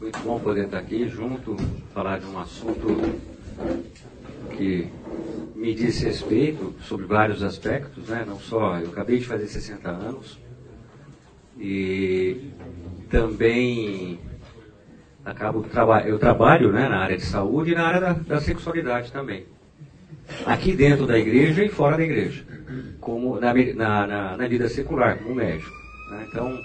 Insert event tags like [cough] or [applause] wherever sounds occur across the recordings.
Muito bom poder estar aqui junto, falar de um assunto que me diz respeito sobre vários aspectos, né? Não só, eu acabei de fazer 60 anos e também acabo eu trabalho né, na área de saúde e na área da, da sexualidade também. Aqui dentro da igreja e fora da igreja, como na, na, na vida secular, como médico. Né? Então,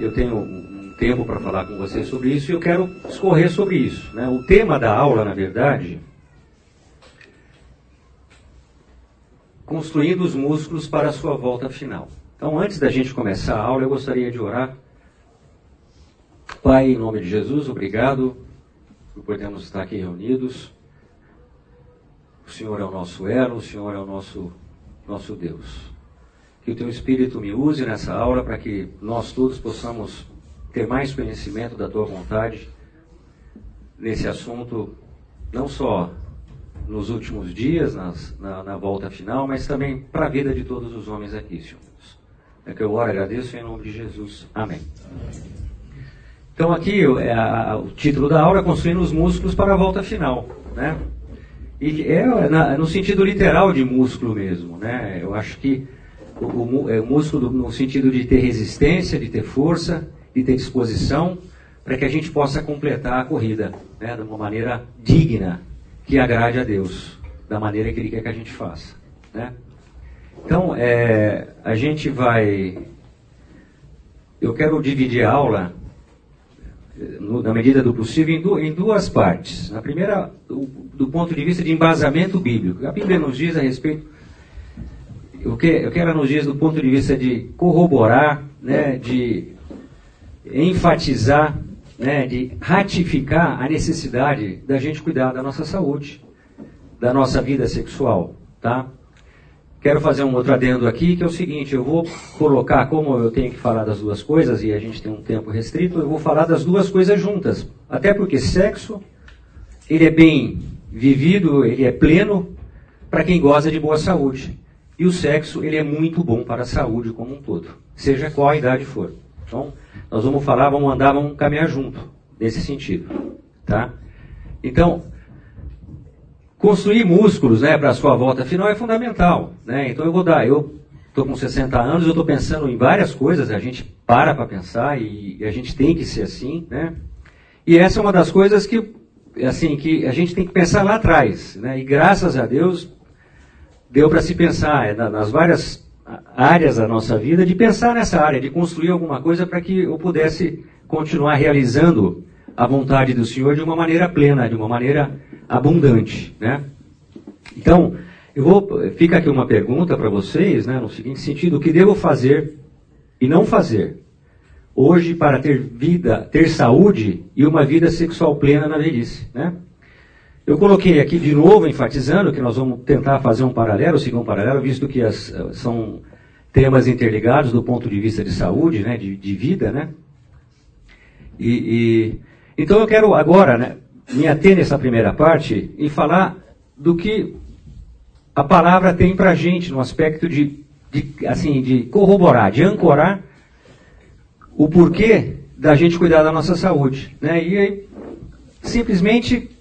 eu tenho um tempo para falar com vocês sobre isso e eu quero escorrer sobre isso. Né? O tema da aula, na verdade, construindo os músculos para a sua volta final. Então, antes da gente começar a aula, eu gostaria de orar. Pai, em nome de Jesus, obrigado por podermos estar aqui reunidos. O Senhor é o nosso elo, o Senhor é o nosso, nosso Deus. Que o Teu Espírito me use nessa aula para que nós todos possamos ter mais conhecimento da Tua vontade nesse assunto, não só nos últimos dias, nas, na, na, volta final, mas também para a vida de todos os homens aqui, Senhor. É que eu oro agradeço em nome de Jesus. Amém. Então aqui é a, o título da aula é Construindo os Músculos para a Volta Final. Né? E é na, no sentido literal de músculo mesmo. Né? Eu acho que o, o, é o músculo no sentido de ter resistência, de ter força, ter disposição, para que a gente possa completar a corrida né? de uma maneira digna, que agrade a Deus, da maneira que Ele quer que a gente faça. Né? Então, é, a gente vai. Eu quero dividir a aula, no, na medida do possível, em, du, em, duas partes. Na primeira, do, do, ponto de vista de embasamento bíblico. A Bíblia nos diz a respeito. O que, eu quero nos diz do ponto de vista de corroborar, né, de enfatizar né, de ratificar a necessidade da gente cuidar da nossa saúde, da nossa vida sexual, tá? Quero fazer um outro adendo aqui, que é o seguinte, eu vou colocar, como eu tenho que falar das duas coisas, e a gente tem um tempo restrito, eu vou falar das duas coisas juntas. Até porque sexo, ele é bem vivido, ele é pleno, para quem goza de boa saúde. E o sexo, ele é muito bom para a saúde como um todo, seja qual a idade for. Então, nós vamos falar, vamos andar, vamos caminhar junto, nesse sentido. Tá? Então, construir músculos né, para a sua volta final é fundamental. Né? Então eu vou dar, eu estou com 60 anos, eu estou pensando em várias coisas, a gente para para pensar e, e, a gente tem que ser assim. Né? E essa é uma das coisas que, assim, que a gente tem que pensar lá atrás. Né? E graças a Deus deu para se pensar é, nas várias áreas da nossa vida de pensar nessa área, de construir alguma coisa para que eu pudesse continuar realizando a vontade do Senhor de uma maneira plena, de uma maneira abundante, né? Então, eu vou fica aqui uma pergunta para vocês, né, no seguinte sentido: o que devo fazer e não fazer hoje para ter vida, ter saúde e uma vida sexual plena na velhice, né? Eu coloquei aqui de novo, enfatizando que nós vamos tentar fazer um paralelo, seguir um paralelo, visto que as, são temas interligados do ponto de vista de saúde, né, de, de vida, né? E, e, então eu quero agora né, me ater nessa primeira parte e falar do que a palavra tem para a gente no aspecto de, de, assim, de corroborar, de ancorar o porquê da gente cuidar da nossa saúde. Né? E aí, simplesmente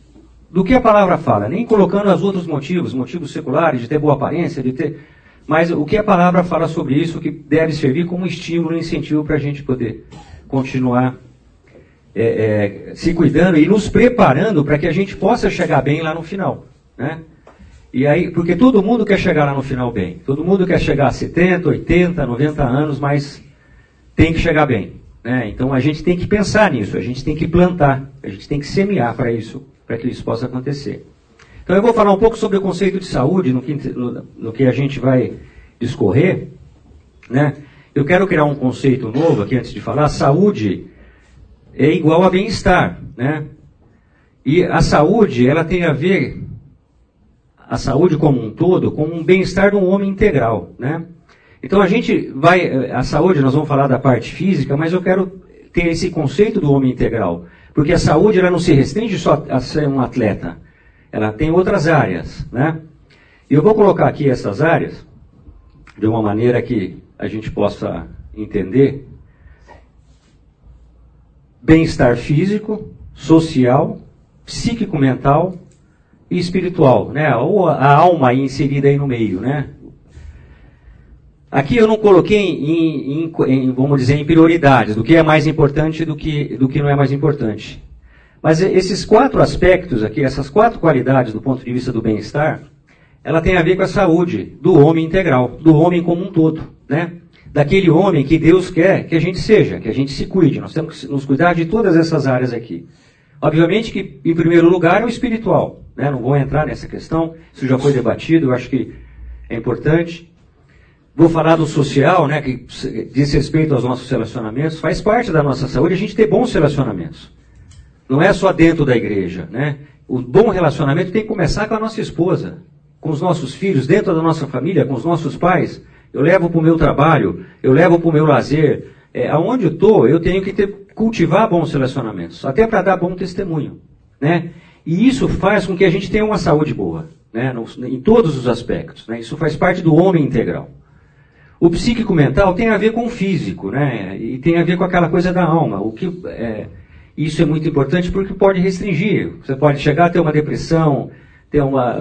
do que a palavra fala, nem colocando os outros motivos, motivos seculares, de ter boa aparência, de ter. Mas o que a palavra fala sobre isso, que deve servir como estímulo incentivo para a gente poder continuar é, é, se cuidando e nos preparando para que a gente possa chegar bem lá no final. Né? E aí, porque todo mundo quer chegar lá no final bem. Todo mundo quer chegar a 70, 80, 90 anos, mas tem que chegar bem. Né? Então a gente tem que pensar nisso, a gente tem que plantar, a gente tem que semear para isso para que isso possa acontecer. Então eu vou falar um pouco sobre o conceito de saúde, no que, no, no que a gente vai discorrer. Né? Eu quero criar um conceito novo aqui antes de falar. Saúde é igual a bem-estar. Né? E a saúde, ela tem a ver, a saúde como um todo, com um bem-estar de um homem integral. Né? Então a gente vai, a saúde, nós vamos falar da parte física, mas eu quero ter esse conceito do homem integral. Porque a saúde ela não se restringe só a ser um atleta. Ela tem outras áreas, né? E eu vou colocar aqui essas áreas de uma maneira que a gente possa entender. bem-estar físico, social, psíquico-mental e espiritual, né? Ou a alma inserida aí no meio, né? Aqui eu não coloquei em, em, em, vamos dizer, em prioridades, do que é mais importante do que, do que não é mais importante. Mas esses quatro aspectos aqui, essas quatro qualidades do ponto de vista do bem-estar, ela tem a ver com a saúde do homem integral, do homem como um todo, né? Daquele homem que Deus quer que a gente seja, que a gente se cuide. Nós temos que nos cuidar de todas essas áreas aqui. Obviamente que, em primeiro lugar, é o espiritual. Né? Não vou entrar nessa questão, isso já foi debatido, eu acho que é importante. Vou falar do social, né, que diz respeito aos nossos relacionamentos. Faz parte da nossa saúde a gente ter bons relacionamentos. Não é só dentro da igreja, né? O bom relacionamento tem que começar com a nossa esposa, com os nossos filhos, dentro da nossa família, com os nossos pais. Eu levo para o meu trabalho, eu levo para o meu lazer. É, aonde eu estou, eu tenho que ter, cultivar bons relacionamentos, até para dar bom testemunho. Né? E isso faz com que a gente tenha uma saúde boa, né? em todos os aspectos. Né? Isso faz parte do homem integral. O psíquico mental tem a ver com o físico, né? e tem a ver com aquela coisa da alma. O que, é, isso é muito importante porque pode restringir. Você pode chegar a ter uma depressão, ter uma.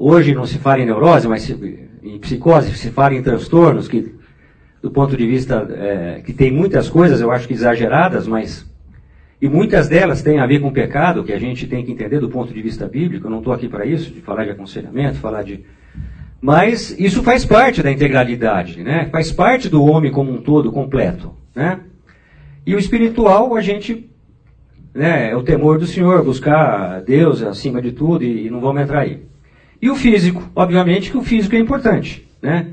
Hoje não se fala em neurose, mas em psicose se fala em transtornos que, do ponto de vista é, que tem muitas coisas, eu acho que exageradas, mas e muitas delas têm a ver com o pecado, que a gente tem que entender do ponto de vista bíblico. Eu não estou aqui para isso, de falar de aconselhamento, falar de. Mas isso faz parte da integralidade, né? Faz parte do homem como um todo completo, né? E o espiritual a gente né, é o temor do Senhor, buscar Deus acima de tudo e, e não vamos entrar aí. E o físico, obviamente que o físico é importante, né?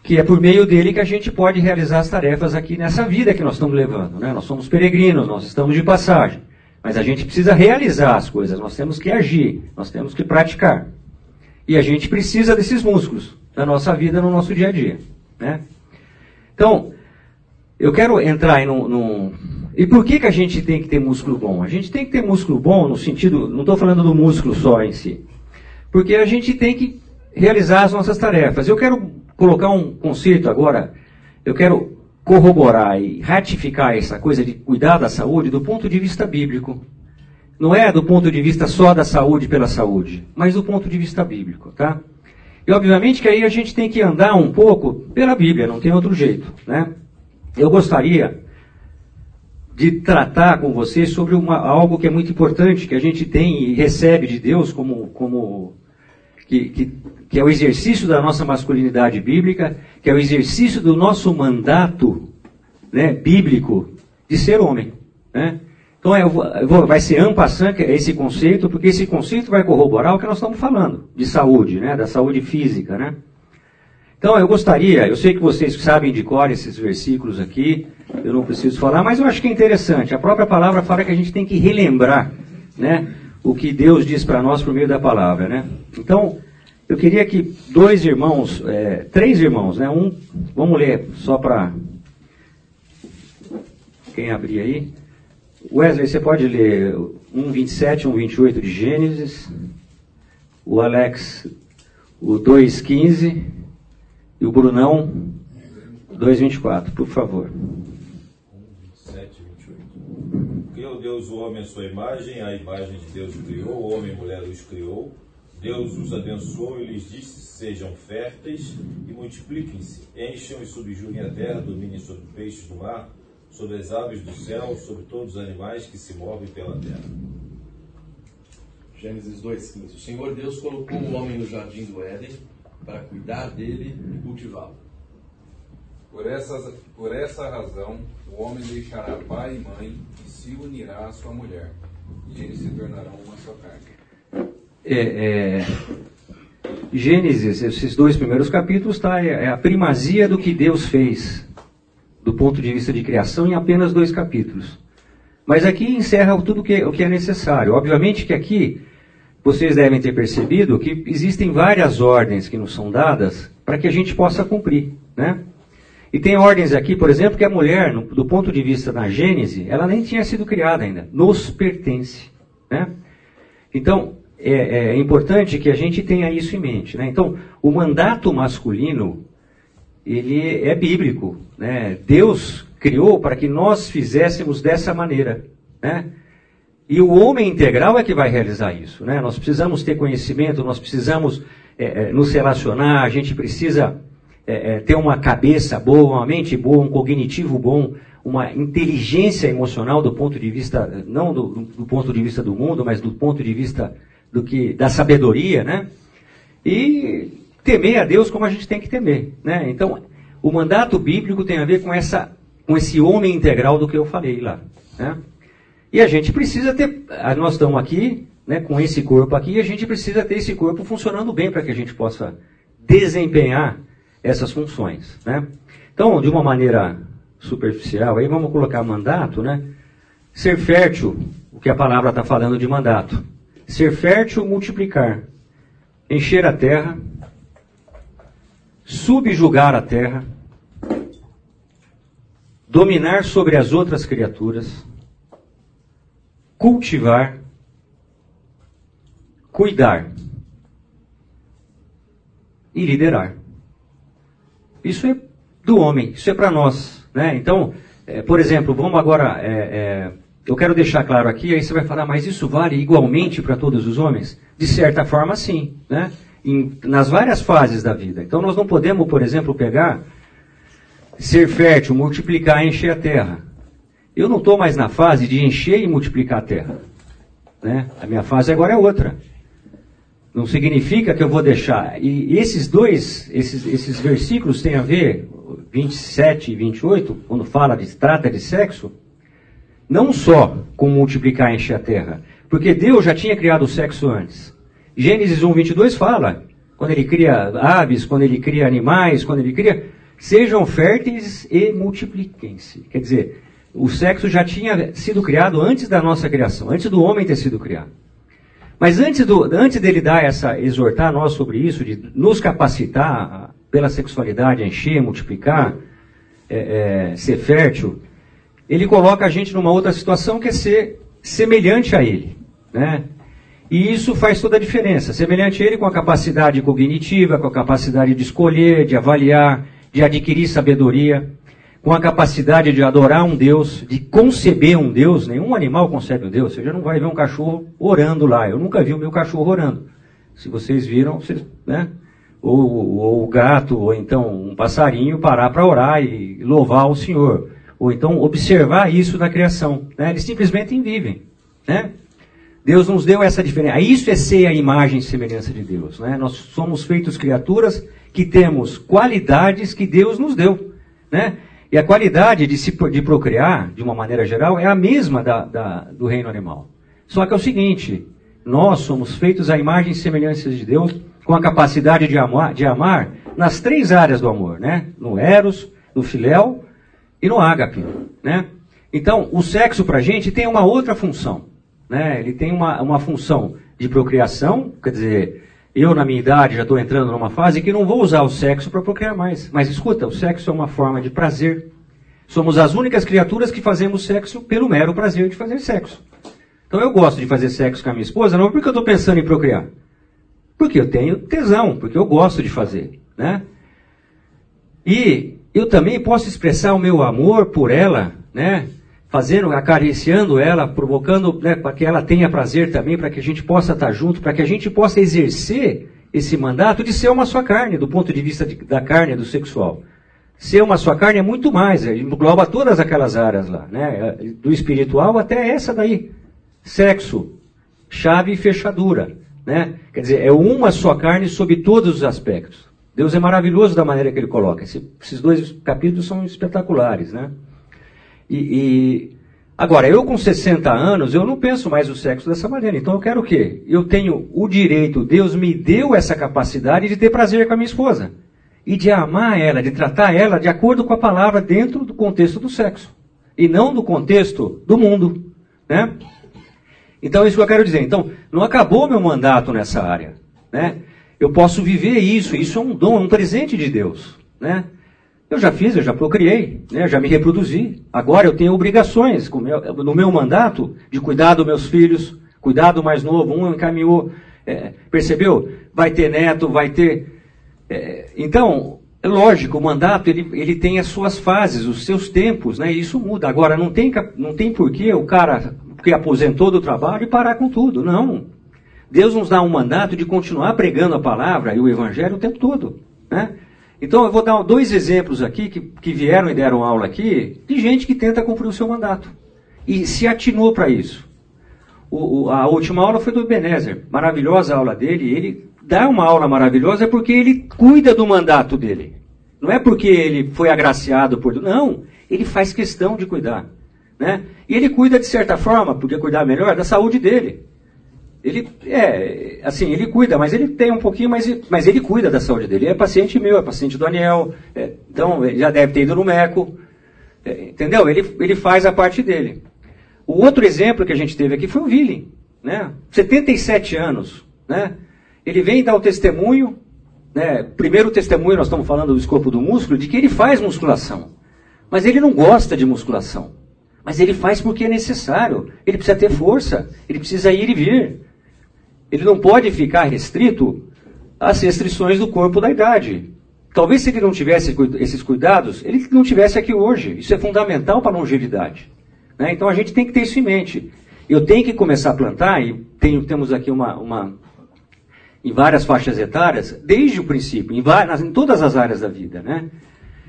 Que é por meio dele que a gente pode realizar as tarefas aqui nessa vida que nós estamos levando, né? Nós somos peregrinos, nós estamos de passagem, mas a gente precisa realizar as coisas, nós temos que agir, nós temos que praticar. E a gente precisa desses músculos na nossa vida, no nosso dia a dia, né? Então, eu quero entrar aí num e por que, que a gente tem que ter músculo bom? A gente tem que ter músculo bom no sentido, não estou falando do músculo só em si, porque a gente tem que realizar as nossas tarefas. Eu quero colocar um conceito agora, eu quero corroborar e ratificar essa coisa de cuidar da saúde do ponto de vista bíblico. Não é do ponto de vista só da saúde pela saúde, mas do ponto de vista bíblico, tá? E obviamente que aí a gente tem que andar um pouco pela Bíblia, não tem outro jeito, né? Eu gostaria de tratar com você sobre uma, algo que é muito importante, que a gente tem e recebe de Deus como, como que, que, que é o exercício da nossa masculinidade bíblica, que é o exercício do nosso mandato né, bíblico de ser homem. Né? Então é, vou, vai ser ampassant esse conceito, porque esse conceito vai corroborar o que nós estamos falando, de saúde, né, da saúde física. Né? Então eu gostaria, eu sei que vocês sabem de cor esses versículos aqui, eu não preciso falar, mas eu acho que é interessante. A própria palavra fala que a gente tem que relembrar né, o que Deus diz para nós por meio da palavra. Né? Então, eu queria que dois irmãos, é, três irmãos, né? Um, vamos ler só para quem abrir aí. Wesley, você pode ler 1,27 e 1,28 de Gênesis. O Alex, o 2,15 e o Brunão, 2,24, por favor. 7, 28. Criou Deus o homem à sua imagem, a imagem de Deus o criou, o homem e mulher os criou. Deus os abençoou e lhes disse: Sejam férteis e multipliquem-se, encham e subjuguem a terra, dominem sobre peixes do mar, sobre as aves do céu, sobre todos os animais que se movem pela terra. Gênesis 2,15 O Senhor Deus colocou o homem no jardim do Éden para cuidar dele e cultivá-lo. Por essa, por essa razão, o homem deixará pai e mãe e se unirá à sua mulher, e eles se tornarão uma só carne. É, é, Gênesis, esses dois primeiros capítulos, tá, é, é a primazia do que Deus fez do ponto de vista de criação em apenas dois capítulos. Mas aqui encerra tudo que, o que é necessário. Obviamente que aqui vocês devem ter percebido que existem várias ordens que nos são dadas para que a gente possa cumprir, né? E tem ordens aqui, por exemplo, que a mulher, no, do ponto de vista da Gênese, ela nem tinha sido criada ainda. Nos pertence, né? Então, é, é importante que a gente tenha isso em mente, né? Então, o mandato masculino, ele é bíblico, né? Deus criou para que nós fizéssemos dessa maneira, Né? E o homem integral é que vai realizar isso. Né? Nós precisamos ter conhecimento, nós precisamos é, é, nos relacionar, a gente precisa é, é ter uma cabeça boa, uma mente boa, um cognitivo bom, uma inteligência emocional do ponto de vista, não do, do ponto de vista do mundo, mas do ponto de vista do que, da sabedoria, né? E temer a Deus como a gente tem que temer, né? Então, o mandato bíblico tem a ver com essa, com esse homem integral do que eu falei lá, né? E a gente precisa ter, nós estamos aqui, né, com esse corpo aqui, e a gente precisa ter esse corpo funcionando bem para que a gente possa desempenhar essas funções, né? Então, de uma maneira superficial, aí vamos colocar mandato, né? Ser fértil, o que a palavra está falando de mandato. Ser fértil, multiplicar. Encher a terra, subjugar a terra, dominar sobre as outras criaturas, cultivar, cuidar e liderar. Isso é do homem, isso é para nós. Né? Então, é, por exemplo, vamos agora. É, é, eu quero deixar claro aqui, aí você vai falar, mas isso vale igualmente para todos os homens? De certa forma, sim. Né? Em, nas várias fases da vida. Então, nós não podemos, por exemplo, pegar, ser fértil, multiplicar e encher a terra. Eu não estou mais na fase de encher e multiplicar a terra. Né? A minha fase agora é outra. Não significa que eu vou deixar. E esses dois, esses, esses versículos têm a ver, 27 e 28, quando fala de trata de sexo, não só com multiplicar e encher a terra, porque Deus já tinha criado o sexo antes. Gênesis 1, 22 fala, quando ele cria aves, quando ele cria animais, quando ele cria, sejam férteis e multipliquem-se. Quer dizer, o sexo já tinha sido criado antes da nossa criação, antes do homem ter sido criado. Mas antes, do, antes dele dar essa, exortar nós sobre isso, de nos capacitar pela sexualidade encher, multiplicar, é, é, ser fértil, ele coloca a gente numa outra situação que é ser semelhante a ele. Né? E isso faz toda a diferença. Semelhante a ele com a capacidade cognitiva, com a capacidade de escolher, de avaliar, de adquirir sabedoria com a capacidade de adorar um Deus, de conceber um Deus. Nenhum animal concebe um Deus. Você já não vai ver um cachorro orando lá. Eu nunca vi o meu cachorro orando. Se vocês viram, vocês, né? Ou, ou o gato, ou então um passarinho parar para orar e louvar o Senhor. Ou então observar isso na criação. Né? Eles simplesmente vivem. Né? Deus nos deu essa diferença. Isso é ser a imagem e semelhança de Deus. Né? Nós somos feitos criaturas que temos qualidades que Deus nos deu. Né? E a qualidade de, se, de procriar, de uma maneira geral, é a mesma da, da, do reino animal. Só que é o seguinte: nós somos feitos à imagem e semelhança de Deus, com a capacidade de amar, de amar nas três áreas do amor, né? No eros, no filéu e no ágape, né? Então, o sexo para a gente tem uma outra função, né? Ele tem uma, uma função de procriação, quer dizer, eu, na minha idade, já estou entrando numa fase que não vou usar o sexo para procriar mais. Mas escuta, o sexo é uma forma de prazer. Somos as únicas criaturas que fazemos sexo pelo mero prazer de fazer sexo. Então eu gosto de fazer sexo com a minha esposa, não porque eu estou pensando em procriar. Porque eu tenho tesão, porque eu gosto de fazer. Né? E eu também posso expressar o meu amor por ela, né? Fazendo, acariciando ela, provocando né, para que ela tenha prazer também, para que a gente possa estar junto, para que a gente possa exercer esse mandato de ser uma só carne, do ponto de vista de, da carne, do sexual. Ser uma só carne é muito mais, é, engloba todas aquelas áreas lá, né? É, do espiritual até essa daí. Sexo, chave e fechadura, né? Quer dizer, é uma só carne sob todos os aspectos. Deus é maravilhoso da maneira que ele coloca. Esse, esses dois capítulos são espetaculares, né? E, e, agora, eu com 60 anos, eu não penso mais o sexo dessa maneira. Então eu quero o quê? Eu tenho o direito, Deus me deu essa capacidade de ter prazer com a minha esposa. E de amar ela, de tratar ela de acordo com a palavra dentro do contexto do sexo. E não do contexto do mundo. Né? Então é isso que eu quero dizer. Então, não acabou meu mandato nessa área. Né? Eu posso viver isso, isso é um dom, é um presente de Deus. Né? Eu já fiz, eu já procriei, né? já me reproduzi. Agora eu tenho obrigações meu, no meu mandato de cuidar dos meus filhos, cuidar do mais novo. Um encaminhou, é, percebeu? Vai ter neto, vai ter. É, então, é lógico, o mandato ele, ele tem as suas fases, os seus tempos, né? E isso muda. Agora, não tem, não tem porquê o cara porque aposentou do trabalho e parar com tudo. Não. Deus nos dá um mandato de continuar pregando a palavra e o evangelho o tempo todo. Né? Então eu vou dar dois exemplos aqui que, que vieram e deram aula aqui de gente que tenta cumprir o seu mandato e se atinou para isso. O, o, a última aula foi do Ebenezer, maravilhosa aula dele. Ele dá uma aula maravilhosa porque ele cuida do mandato dele. Não é porque ele foi agraciado por. Não, ele faz questão de cuidar. Né? E ele cuida, de certa forma, podia cuidar melhor, da saúde dele. Ele é, assim, ele cuida, mas ele tem um pouquinho, mas, mas ele cuida da saúde dele. É paciente meu, é paciente do Aniel, é, então já deve ter ido no MECO. É, entendeu? Ele, ele faz a parte dele. O outro exemplo que a gente teve aqui foi o Willing, né? 77 anos, né? Ele vem dar o testemunho, né? Primeiro testemunho, nós estamos falando do escopo do músculo, de que ele faz musculação. Mas ele não gosta de musculação. Mas ele faz porque é necessário. Ele precisa ter força, ele precisa ir e vir. Ele não pode ficar restrito às restrições do corpo da idade. Talvez se ele não tivesse esses cuidados, ele não tivesse aqui hoje. Isso é fundamental para a longevidade. Né? Então a gente tem que ter isso em mente. Eu tenho que começar a plantar, e tenho, temos aqui uma, uma, em várias faixas etárias, desde o princípio, em, várias, em todas as áreas da vida. Né?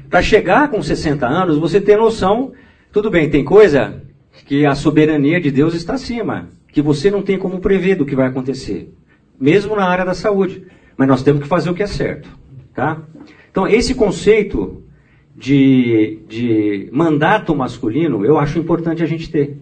Para chegar com 60 anos, você ter noção, tudo bem, tem coisa que a soberania de Deus está acima, que você não tem como prever do que vai acontecer, mesmo na área da saúde. Mas nós temos que fazer o que é certo. Tá? Então, esse conceito de, de mandato masculino, eu acho importante a gente ter.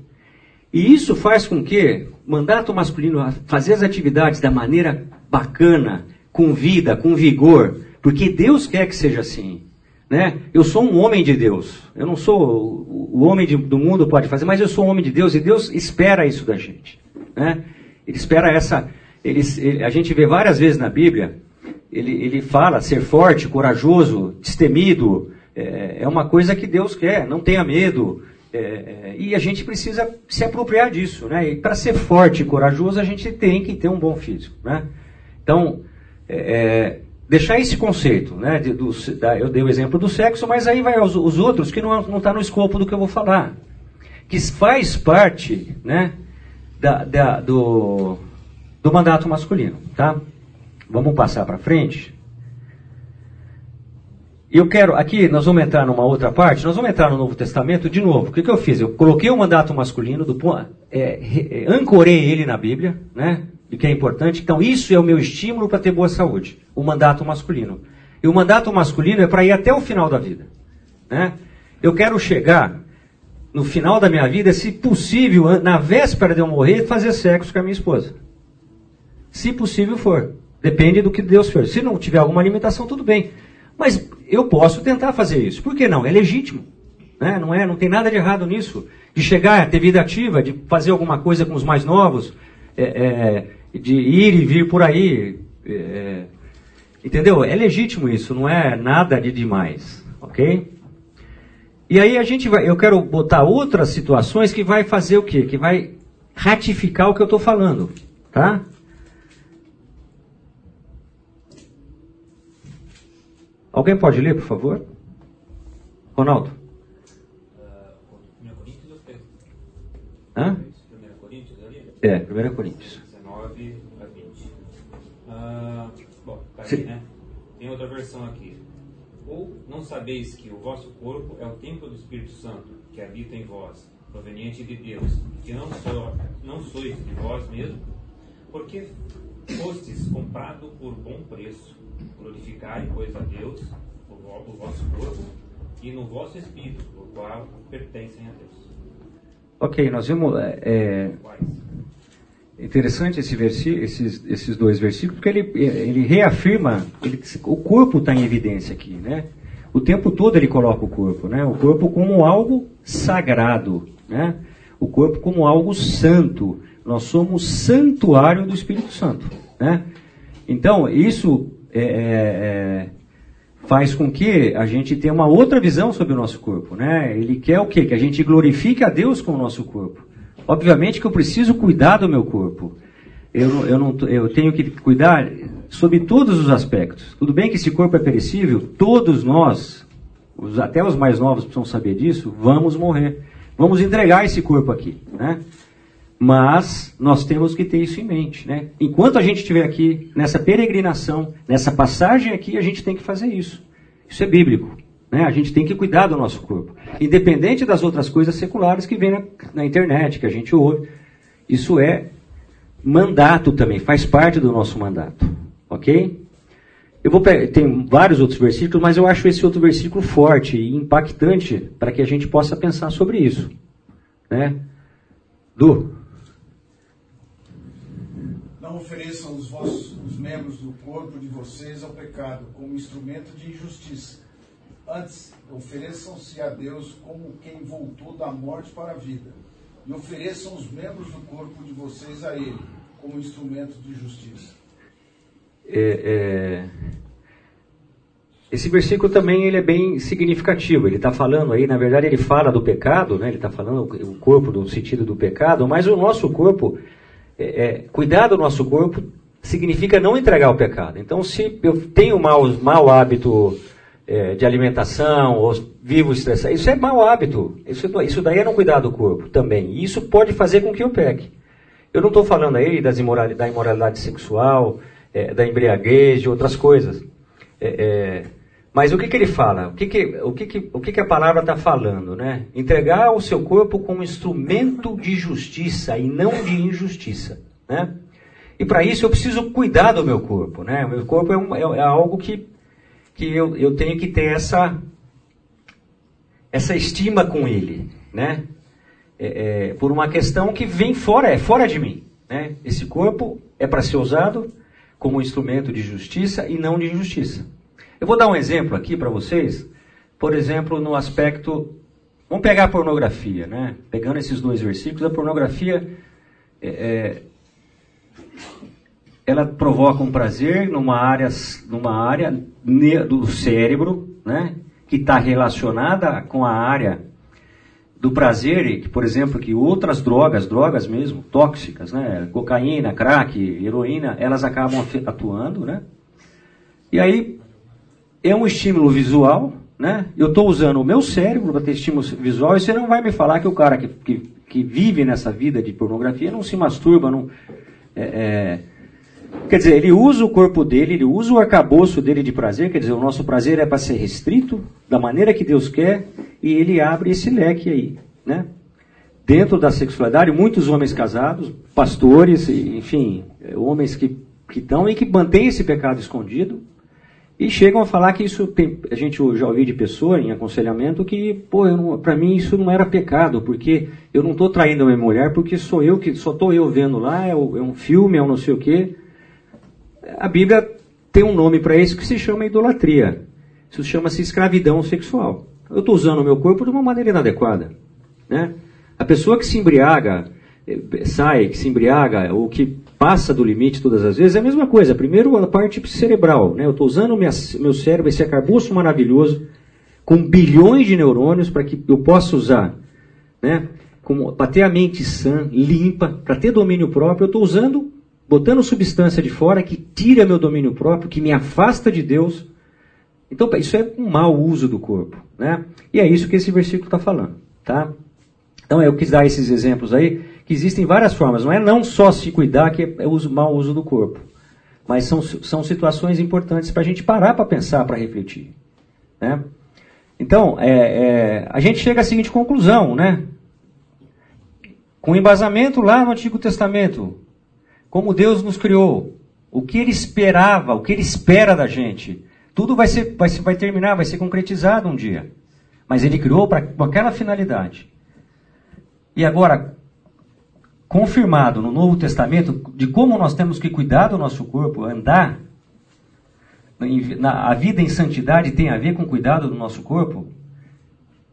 E isso faz com que mandato masculino fazer as atividades da maneira bacana, com vida, com vigor, porque Deus quer que seja assim. Né? Eu sou um homem de Deus. Eu não sou o homem de, do mundo pode fazer, mas eu sou um homem de Deus e Deus espera isso da gente. Né? Ele espera essa. Ele, ele, a gente vê várias vezes na Bíblia. Ele, ele fala ser forte, corajoso, destemido, é, é uma coisa que Deus quer, não tenha medo. É, é, e a gente precisa se apropriar disso. Né? E para ser forte e corajoso, a gente tem que ter um bom físico. Né? Então, é, é deixar esse conceito. Né, de, do, da, eu dei o exemplo do sexo, mas aí vai os, os outros que não está no escopo do que eu vou falar. Que faz parte né, da, da, do, do mandato masculino. Tá? Vamos passar para frente. Eu quero, aqui nós vamos entrar numa outra parte, nós vamos entrar no Novo Testamento de novo. O que, que eu fiz? Eu coloquei o mandato masculino, do, é, é, ancorei ele na Bíblia, né? E que é importante. Então, isso é o meu estímulo para ter boa saúde, o mandato masculino. E o mandato masculino é para ir até o final da vida. Né? Eu quero chegar no final da minha vida, se possível, na véspera de eu morrer, fazer sexo com a minha esposa. Se possível for. Depende do que Deus for. Se não tiver alguma limitação, tudo bem. Mas eu posso tentar fazer isso. Por que não? É legítimo. Né? Não, é, não tem nada de errado nisso. De chegar, a ter vida ativa, de fazer alguma coisa com os mais novos, é, é, de ir e vir por aí. É, entendeu? É legítimo isso, não é nada de demais. Ok? E aí a gente vai, eu quero botar outras situações que vai fazer o quê? Que vai ratificar o que eu estou falando. Tá? Alguém pode ler, por favor? Ronaldo. Hã? 1 Coríntios ali? É, 1 Coríntios. 19 a 20. Uh, aí, né? Tem outra versão aqui. Ou não sabeis que o vosso corpo é o templo do Espírito Santo, que habita em vós, proveniente de Deus, que não, só, não sois de vós mesmo, porque fostes comprado por bom preço. Glorificai, pois, a Deus, o, o vosso corpo, e no vosso espírito, o qual pertencem a Deus. Ok, nós vimos. É, é Quais? Interessante esse esses, esses dois versículos, porque ele, ele reafirma, ele, o corpo está em evidência aqui, né? O tempo todo ele coloca o corpo, né? O corpo como algo sagrado, né? O corpo como algo santo. Nós somos santuário do Espírito Santo, né? Então, isso é, é, é, faz com que a gente tenha uma outra visão sobre o nosso corpo, né? Ele quer o quê? Que a gente glorifique a Deus com o nosso corpo. Obviamente que eu preciso cuidar do meu corpo. Eu, eu, não, eu tenho que cuidar sobre todos os aspectos. Tudo bem que esse corpo é perecível, todos nós, os- até os mais novos precisam saber disso, vamos morrer. Vamos entregar esse corpo aqui, né? Mas nós temos que ter isso em mente. Né? Enquanto a gente estiver aqui, nessa peregrinação, nessa passagem aqui, a gente tem que fazer isso. Isso é bíblico. Né? A gente tem que cuidar do nosso corpo. Independente das outras coisas seculares que vêm na, na internet, que a gente ouve. Isso é mandato também, faz parte do nosso mandato. Ok? Eu vou tem vários outros versículos, mas eu acho esse outro versículo forte e impactante para que a gente possa pensar sobre isso. Né? Du. Não ofereçam os vossos os membros do corpo de vocês ao pecado como instrumento de injustiça. Antes, ofereçam-se a Deus como quem voltou da morte para a vida. E ofereçam os membros do corpo de vocês a Ele como instrumento de justiça é, é, esse versículo também ele é bem significativo. Ele está falando aí, na verdade, ele fala do pecado, né? ele está falando o corpo no sentido do pecado, mas o nosso corpo, é, é, cuidar do nosso corpo significa não entregar o pecado. Então, se eu tenho mau, mau hábito é, de alimentação, ou vivo estressado, isso é mau hábito. Isso, isso daí é não cuidar do corpo também. E isso pode fazer com que eu peque. Eu não estou falando aí das imoralidade, da imoralidade sexual, é, da embriaguez, de outras coisas. É, é, mas o que, que ele fala? O que, que, o que, que, o que, que a palavra está falando? Né? Entregar o seu corpo como instrumento de justiça e não de injustiça. Né? E para isso eu preciso cuidar do meu corpo. Né? O meu corpo é, um, é, é algo que, que eu, eu tenho que ter essa, essa estima com ele. Né? É, é, por uma questão que vem fora, é fora de mim. Né? Esse corpo é para ser usado como instrumento de justiça e não de injustiça. Eu vou dar um exemplo aqui para vocês, por exemplo, no aspecto. Vamos pegar a pornografia, né? Pegando esses dois versículos, a pornografia é, é, ela provoca um prazer numa área, numa área do cérebro, né? Que está relacionada com a área do prazer, que, por exemplo, que outras drogas, drogas mesmo, tóxicas, né, cocaína, crack, heroína, elas acabam atuando, né? E aí é um estímulo visual, né? Eu estou usando o meu cérebro para ter estímulo visual e você não vai me falar que o cara que, que, que vive nessa vida de pornografia não se masturba, não... É, é, Quer dizer, ele usa o corpo dele, ele usa o arcabouço dele de prazer, quer dizer, o nosso prazer é para ser restrito, da maneira que Deus quer, e ele abre esse leque aí, né? Dentro da sexualidade, muitos homens casados, pastores, enfim, homens que estão e que mantêm esse pecado escondido, e chegam a falar que isso tem, a gente já ouviu de pessoa em aconselhamento que, pô, para mim isso não era pecado, porque eu não estou traindo a minha mulher, porque sou eu que só estou eu vendo lá, é, é, um filme, é um não sei o quê a Bíblia tem um nome para isso que se chama idolatria. Isso chama-se escravidão sexual. Eu estou usando o meu corpo de uma maneira inadequada. Né? A pessoa que se embriaga, eh, sai, que se embriaga, ou que passa do limite todas as vezes, é a mesma coisa. Primeiro, a parte cerebral. Né? Eu estou usando o meu cérebro, esse arcabouço maravilhoso, com bilhões de neurônios, para que eu possa usar. Né? Para ter a mente sã, limpa, para ter domínio próprio, eu estou usando botando substância de fora que tira meu domínio próprio, que me afasta de Deus. Então, isso é um mau uso do corpo. Né? E é isso que esse versículo está falando. Tá? Então, eu quis dar esses exemplos aí, que existem várias formas. Não é não só se cuidar que é o mau uso do corpo. Mas são, são situações importantes para a gente parar para pensar, para refletir. Né? Então, é, é, a gente chega à seguinte conclusão, né? Com embasamento lá no Antigo Testamento, como Deus nos criou, o que Ele esperava, o que Ele espera da gente. Tudo vai, ser, vai, vai terminar, vai ser concretizado um dia. Mas Ele criou para aquela finalidade. E agora, confirmado no Novo Testamento de como nós temos que cuidar do nosso corpo, andar, a vida em santidade tem a ver com cuidado do nosso corpo.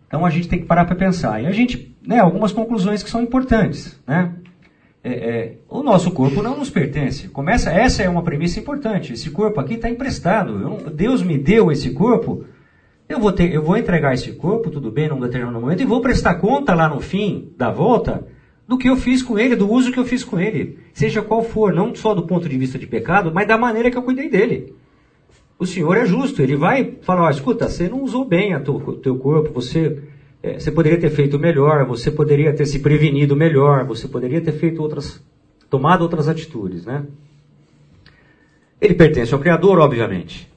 Então a gente tem que parar para pensar. E a gente, né, algumas conclusões que são importantes, né? É, é, o nosso corpo não nos pertence. Começa, essa é uma premissa importante. Esse corpo aqui está emprestado. Eu, Deus me deu esse corpo. Eu vou, ter, eu vou entregar esse corpo, tudo bem, num determinado momento, e vou prestar conta lá no fim da volta do que eu fiz com ele, do uso que eu fiz com ele. Seja qual for, não só do ponto de vista de pecado, mas da maneira que eu cuidei dele. O Senhor é justo, ele vai falar: oh, escuta, você não usou bem o teu corpo, você é, você poderia ter feito melhor, você poderia ter se prevenido melhor, você poderia ter feito outras, tomado outras atitudes, né? Ele pertence ao Criador, obviamente.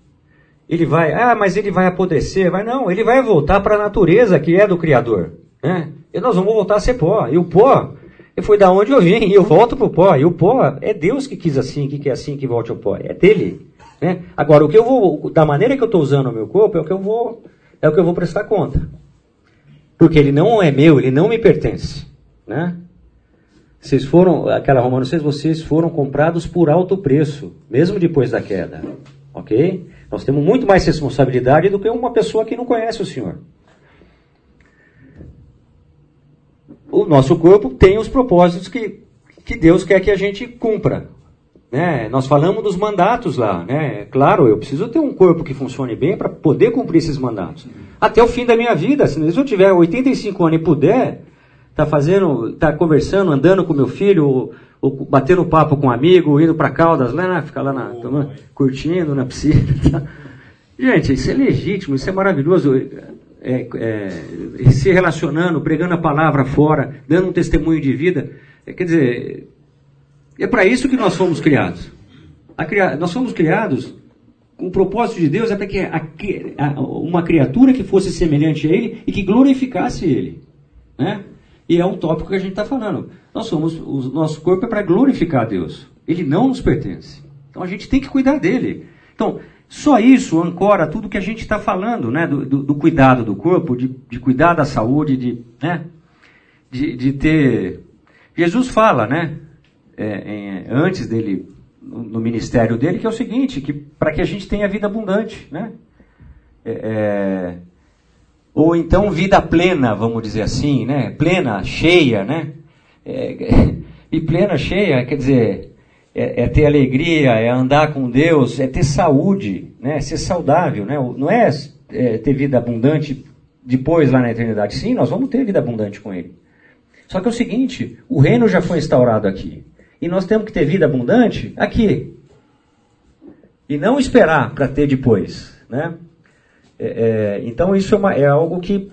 Ele vai, ah, mas ele vai apodrecer, vai não, ele vai voltar para a natureza que é do Criador, né? E nós vamos voltar a ser pó. E o pó, foi da onde eu vim, e eu volto para o pó. E o pó é Deus que quis assim, que quer assim que volte ao pó, é dele. Né? Agora, o que eu vou, da maneira que eu estou usando o meu corpo, é o que eu vou, é o que eu vou prestar conta. Porque ele não é meu, ele não me pertence. Né? Vocês foram, aquela Romanos 6, vocês foram comprados por alto preço, mesmo depois da queda. Ok? Nós temos muito mais responsabilidade do que uma pessoa que não conhece o Senhor. O nosso corpo tem os propósitos que, que Deus quer que a gente cumpra. Né? Nós falamos dos mandatos lá. Né? Claro, eu preciso ter um corpo que funcione bem para poder cumprir esses mandatos. Até o fim da minha vida. Se eu tiver 85 anos e puder, tá fazendo, tá conversando, andando com meu filho, ou batendo papo com um amigo, indo para Caldas, lá, né? ficar lá na, tomando, curtindo na piscina. [laughs] Tá? Gente, isso é legítimo, isso é maravilhoso. É, é, se relacionando, pregando a palavra fora, dando um testemunho de vida. É, quer dizer, é para isso que nós fomos criados. A, nós fomos criados com o propósito de Deus é para que a, uma criatura que fosse semelhante a Ele e que glorificasse Ele. Né? E é um tópico que a gente está falando. Nós somos, o nosso corpo é para glorificar Deus. Ele não nos pertence. Então a gente tem que cuidar dele. Então, só isso ancora tudo que a gente está falando, né? Do, do, do, cuidado do corpo, de, de cuidar da saúde, de, né? de, de ter. Jesus fala, né? É, em, antes dele, no, no, ministério dele, que é o seguinte, que para que a gente tenha vida abundante, né? É, é, ou então vida plena, vamos dizer assim, né? Plena, cheia, né? É, [laughs] e plena, cheia, quer dizer, é, é, ter alegria, é andar com Deus, é ter saúde, né? É ser saudável, né? Não é, é ter vida abundante depois lá na eternidade. Sim, nós vamos ter vida abundante com Ele. Só que é o seguinte, o reino já foi instaurado aqui. E nós temos que ter vida abundante aqui. E não esperar para ter depois, né? É, é, então isso é, uma, é, algo que,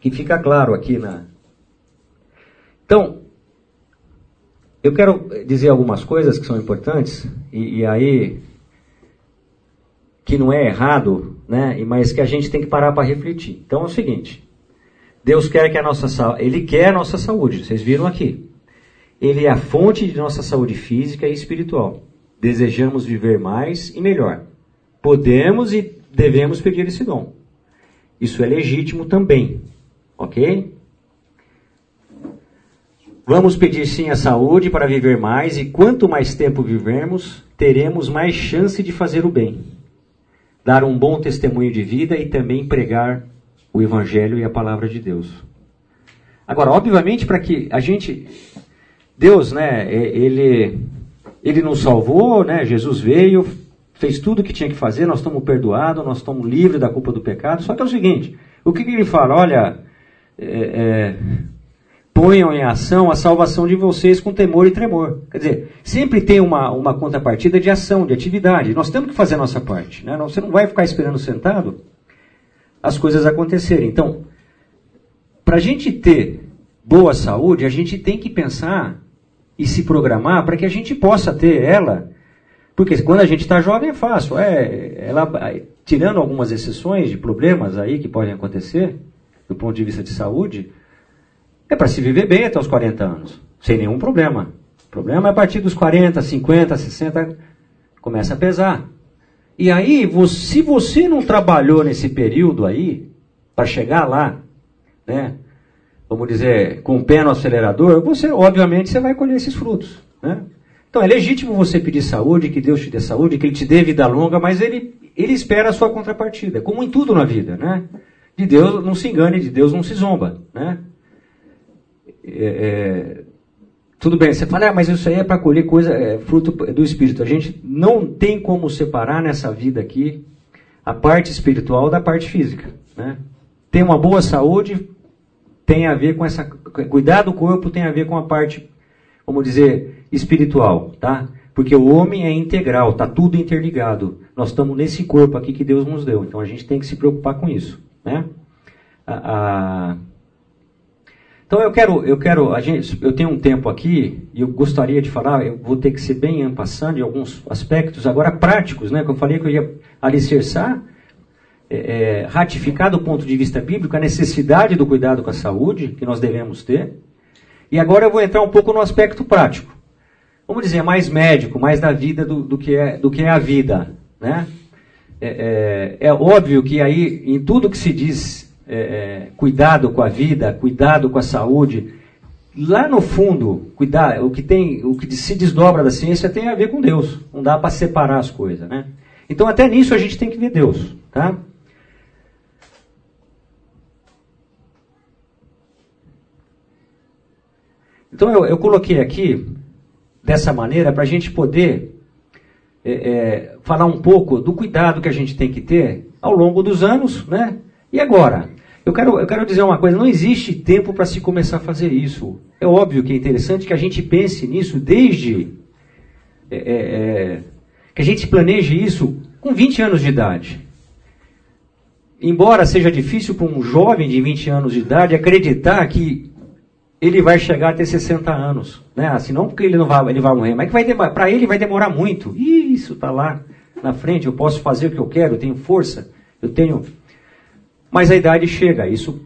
que fica claro aqui na. Então, eu quero dizer algumas coisas que são importantes, e, e aí que não é errado, né? Mas que a gente tem que parar para refletir. Então é o seguinte: Deus quer que a nossa Ele quer a nossa saúde. Vocês viram aqui. Ele é a fonte de nossa saúde física e espiritual. Desejamos viver mais e melhor. Podemos e devemos pedir esse dom. Isso é legítimo também, ok? Vamos pedir sim a saúde para viver mais, e quanto mais tempo vivermos, teremos mais chance de fazer o bem, dar um bom testemunho de vida e também pregar o Evangelho e a palavra de Deus. Agora, obviamente, para que a gente. Deus, né, ele, ele nos salvou, né, Jesus veio, fez tudo o que tinha que fazer, nós estamos perdoados, nós estamos livres da culpa do pecado. Só que é o seguinte: o que, que ele fala? Olha, é, é, ponham em ação a salvação de vocês com temor e tremor. Quer dizer, sempre tem uma, uma contrapartida de ação, de atividade. Nós temos que fazer a nossa parte. Né? Você não vai ficar esperando sentado as coisas acontecerem. Então, para a gente ter boa saúde, a gente tem que pensar e se programar para que a gente possa ter ela porque quando a gente está jovem é fácil. É, ela, tirando algumas exceções de problemas aí que podem acontecer, do ponto de vista de saúde, é para se viver bem até os 40 anos, sem nenhum problema. O problema é a partir dos 40, 50, 60, começa a pesar. E aí, se você não trabalhou nesse período aí, para chegar lá, né, vamos dizer, com o pé no acelerador, você, obviamente, você vai colher esses frutos. Né? Então é legítimo você pedir saúde, que Deus te dê saúde, que Ele te dê vida longa, mas Ele, ele espera a sua contrapartida, como em tudo na vida, né? De Deus não se engane, de Deus não se zomba, né? É, é, tudo bem, você fala, ah, mas isso aí é para colher coisa, é, fruto do Espírito. A gente não tem como separar nessa vida aqui a parte espiritual da parte física, né? Tem uma boa saúde, tem a ver com essa. Cuidar do corpo tem a ver com a parte, vamos dizer, espiritual, tá? Porque o homem é integral, tá tudo interligado. Nós estamos nesse corpo aqui que Deus nos deu, então a gente tem que se preocupar com isso, né? a, a... Então eu quero, eu quero, a gente, eu tenho um tempo aqui e eu gostaria de falar, eu vou ter que ser bem passando em alguns aspectos agora práticos, né? Que eu falei que eu ia alicerçar, é, é, ratificar do ponto de vista bíblico a necessidade do cuidado com a saúde que nós devemos ter. E agora eu vou entrar um pouco no aspecto prático. Vamos dizer, mais médico, mais da vida do, do que, é, do que é a vida, né? É, é, é óbvio que aí, em tudo que se diz é, é, cuidado com a vida, cuidado com a saúde, lá no fundo, cuidar, o que tem, o que se desdobra da ciência tem a ver com Deus. Não dá para separar as coisas, né? Então até nisso a gente tem que ver Deus, tá? Então eu, eu coloquei aqui dessa maneira para a gente poder é, é, falar um pouco do cuidado que a gente tem que ter ao longo dos anos, né? E agora? Eu quero, eu quero dizer uma coisa: não existe tempo para se começar a fazer isso. É óbvio que é interessante que a gente pense nisso desde. É, é, é que a gente planeje isso com 20 anos de idade. Embora seja difícil para um jovem de 20 anos de idade acreditar que ele vai chegar a ter 60 anos. Né? Assim, não porque ele não vai, ele vai morrer, mas que para ele vai demorar muito. Isso está lá na frente, eu posso fazer o que eu quero, eu tenho força, eu tenho mas a idade chega, isso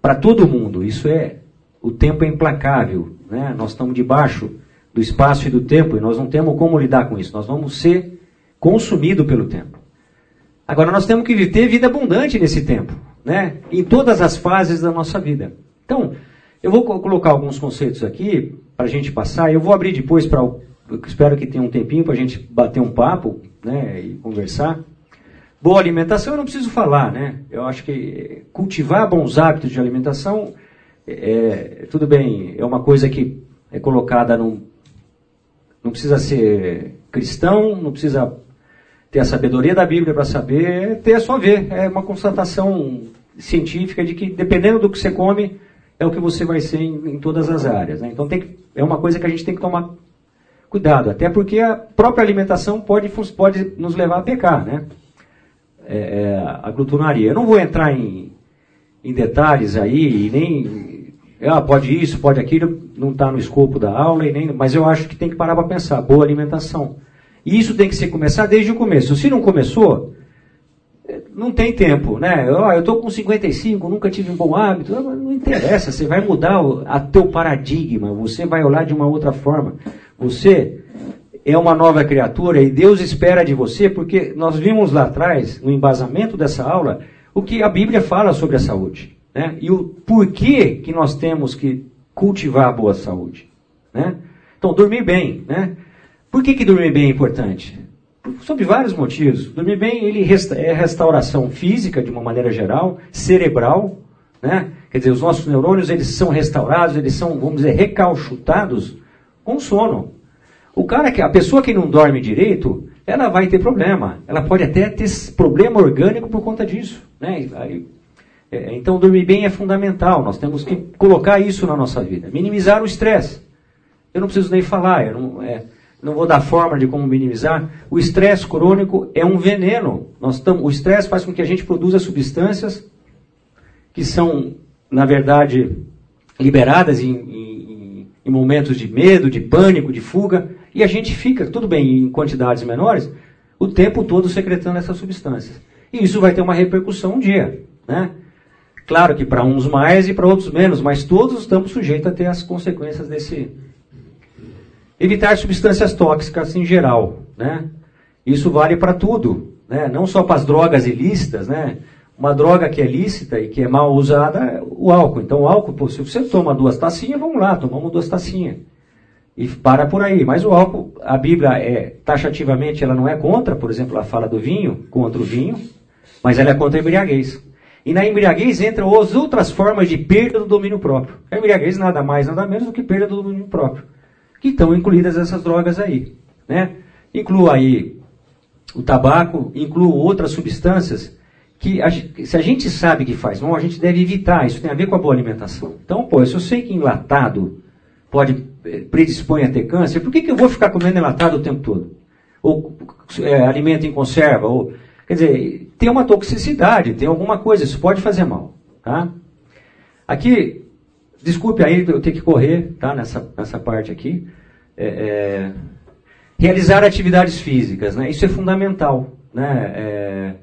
para todo mundo, isso é, o tempo é implacável, né? nós estamos debaixo do espaço e do tempo e nós não temos como lidar com isso, nós vamos ser consumidos pelo tempo. Agora nós temos que ter vida abundante nesse tempo, né? em todas as fases da nossa vida. Então, eu vou colocar alguns conceitos aqui para a gente passar, eu vou abrir depois para, espero que tenha um tempinho para a gente bater um papo né, e conversar. Boa alimentação eu não preciso falar, né? Eu acho que cultivar bons hábitos de alimentação, é, tudo bem, é uma coisa que é colocada num. Não precisa ser cristão, não precisa ter a sabedoria da Bíblia para saber, ter só ver. É uma constatação científica de que dependendo do que você come, é o que você vai ser em, em todas as áreas. Né? Então tem que, é uma coisa que a gente tem que tomar cuidado, até porque a própria alimentação pode, pode nos levar a pecar, né? é, é, a glutonaria. Eu não vou entrar em, em detalhes aí, e nem. Ah, pode isso, pode aquilo, não está no escopo da aula, e nem, mas eu acho que tem que parar para pensar. Boa alimentação. E isso tem que ser começar desde o começo. Se não começou, não tem tempo, né? Eu, eu tô com 55, nunca tive um bom hábito. Interessa, você vai mudar o teu paradigma, você vai olhar de uma outra forma. Você é uma nova criatura e Deus espera de você, porque nós vimos lá atrás, no embasamento dessa aula, o que a Bíblia fala sobre a saúde. Né? E o porquê que nós temos que cultivar a boa saúde. Né? Então, dormir bem. Né? Por que, que dormir bem é importante? Sobre vários motivos. Dormir bem ele é restauração física, de uma maneira geral, cerebral. Né? Quer dizer, os nossos neurônios eles são restaurados, eles são, vamos dizer, recalchutados com sono. O cara que a pessoa que não dorme direito, ela vai ter problema. Ela pode até ter problema orgânico por conta disso, né? É, então dormir bem é fundamental. Nós temos que colocar isso na nossa vida, minimizar o estresse. Eu não preciso nem falar, eu não, é, não vou dar forma de como minimizar. O estresse crônico é um veneno. Nós tam, o estresse faz com que a gente produza substâncias que são, na verdade, liberadas em, em, em momentos de medo, de pânico, de fuga, e a gente fica, tudo bem, em quantidades menores, o tempo todo secretando essas substâncias. E isso vai ter uma repercussão um dia. Né? Claro que para uns mais e para outros menos, mas todos estamos sujeitos a ter as consequências desse. Evitar substâncias tóxicas em geral. Né? Isso vale para tudo, né? não só para as drogas ilícitas. Né? Uma droga que é lícita e que é mal usada o álcool. Então, o álcool, pô, se você toma duas tacinhas, vamos lá, tomamos duas tacinhas e para por aí. Mas o álcool, a Bíblia é taxativamente, ela não é contra, por exemplo, ela fala do vinho, contra o vinho, mas ela é contra a embriaguez. E na embriaguez entram as outras formas de perda do domínio próprio. A embriaguez nada mais, nada menos do que perda do domínio próprio. Que estão incluídas essas drogas aí. Né? Inclua aí o tabaco, inclua outras substâncias que a, se a gente sabe que faz mal, a gente deve evitar. Isso tem a ver com a boa alimentação. Então, pô, se eu sei que enlatado pode eh, predispõe a ter câncer, por que, que eu vou ficar comendo enlatado o tempo todo? Ou é, alimento em conserva? Ou, Quer dizer, tem uma toxicidade, tem alguma coisa, isso pode fazer mal. Tá? Aqui, desculpe aí eu ter que correr tá? nessa, nessa parte aqui. É, é, realizar atividades físicas, né? isso é fundamental. Né? É,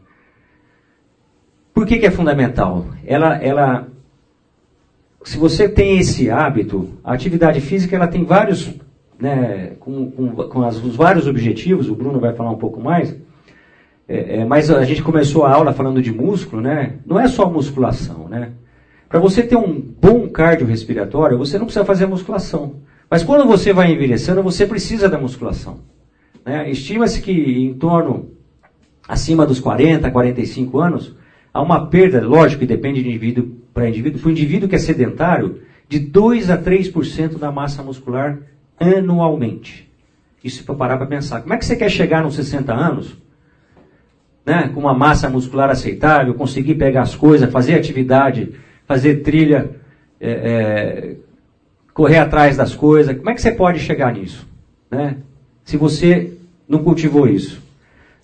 por que, que é fundamental? Ela, ela, se você tem esse hábito, a atividade física ela tem vários, né, com, com, com as, os vários objetivos, o Bruno vai falar um pouco mais, é, é, mas a gente começou a aula falando de músculo, né? Não é só musculação, né? Para você ter um bom cardiorrespiratório, você não precisa fazer musculação. Mas quando você vai envelhecendo, você precisa da musculação. Né? Estima-se que em torno, acima dos 40, 45 anos, há uma perda, lógico que depende de indivíduo para indivíduo, para o indivíduo que é sedentário, de 2 a 3% da massa muscular anualmente. Isso para parar para pensar. Como é que você quer chegar nos 60 anos né, com uma massa muscular aceitável, conseguir pegar as coisas, fazer atividade, fazer trilha, é, é, correr atrás das coisas. Como é que você pode chegar nisso? Né? Se você não cultivou isso.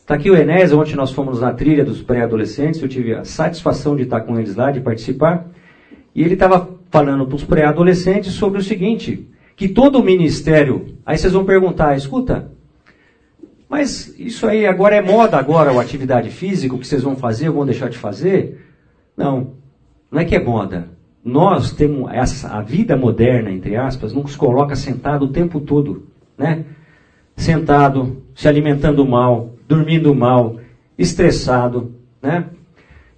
Está aqui o Enéas, ontem nós fomos na trilha dos pré-adolescentes, eu tive a satisfação de estar com eles lá, de participar, e ele estava falando para os pré-adolescentes sobre o seguinte, que todo o ministério, aí vocês vão perguntar, escuta, mas isso aí agora é moda agora, a atividade física, o que vocês vão fazer vão deixar de fazer? Não, não é que é moda. Nós temos essa, a vida moderna, entre aspas, nos coloca sentado o tempo todo, né? Sentado, se alimentando mal, dormindo mal, estressado, né?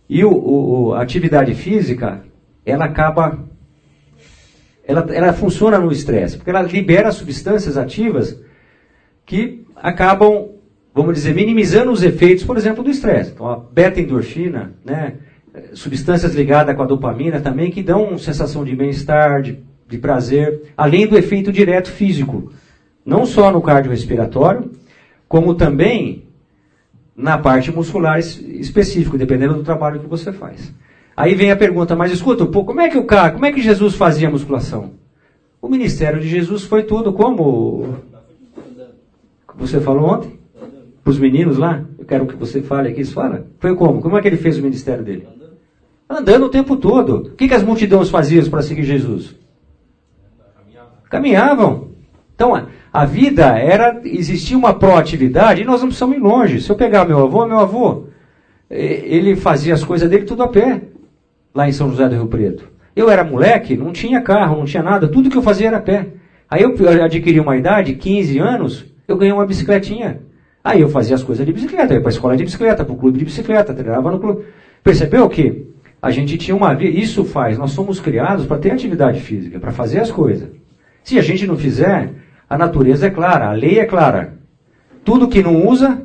E o, o, a atividade física, ela acaba, ela, ela funciona no estresse, porque ela libera substâncias ativas que acabam, vamos dizer, minimizando os efeitos, por exemplo, do estresse. Então, a beta-endorfina, né, substâncias ligadas com a dopamina também, que dão sensação de bem-estar, de, de prazer, além do efeito direto físico. Não só no cardiorrespiratório, como também na parte muscular específica, dependendo do trabalho que você faz. Aí vem a pergunta, mas escuta, pô, como é que o cara, como é que Jesus fazia musculação? O ministério de Jesus foi tudo como você falou ontem? Para os meninos lá? Eu quero que você fale aqui. Fala. Foi como? Como é que ele fez o ministério dele? Andando o tempo todo. O que, que as multidões faziam para seguir Jesus? Caminhavam. Então, a, vida era. Existia uma proatividade e nós não precisamos ir longe. Se eu pegar meu avô, meu avô, ele fazia as coisas dele tudo a pé, lá em São José do Rio Preto. Eu era moleque, não tinha carro, não tinha nada, tudo que eu fazia era a pé. Aí eu adquiri uma idade, 15 anos, eu ganhei uma bicicletinha. Aí eu fazia as coisas de bicicleta, eu ia para a escola de bicicleta, para o clube de bicicleta, treinava no clube. Percebeu que a gente tinha uma vida, isso faz, nós somos criados para ter atividade física, para fazer as coisas. Se a gente não fizer, a natureza é clara, a lei é clara. Tudo que não usa,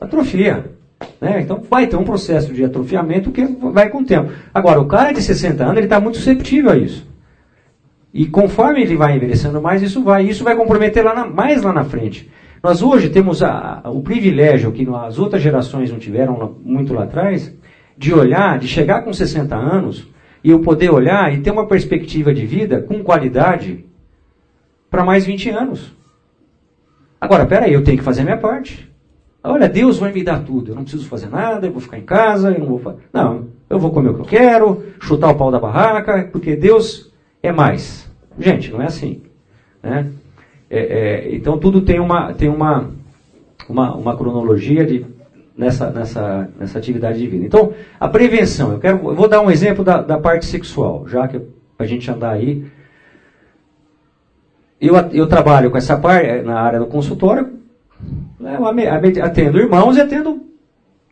atrofia. Né? Então vai ter um processo de atrofiamento que vai com o tempo. Agora, o cara de 60 anos, ele está muito susceptível a isso. E conforme ele vai envelhecendo mais, isso vai, isso vai comprometer lá na, mais lá na frente. Nós hoje temos a, a, o privilégio que as outras gerações não tiveram muito lá atrás, de olhar, de chegar com 60 anos e eu poder olhar e ter uma perspectiva de vida com qualidade para mais 20 anos. Agora, peraí, eu tenho que fazer a minha parte. Olha, Deus vai me dar tudo. Eu não preciso fazer nada, eu vou ficar em casa, eu não vou fazer. Não, eu vou comer o que eu quero, chutar o pau da barraca, porque Deus é mais. Gente, não é assim. Né? É, é, então tudo tem uma, tem uma, uma, uma cronologia de, nessa, nessa, nessa atividade de vida. Então, a prevenção, eu, quero, eu vou dar um exemplo da, da parte sexual, já que a gente andar aí. Eu, eu trabalho com essa parte na área do consultório, né, atendo irmãos e atendo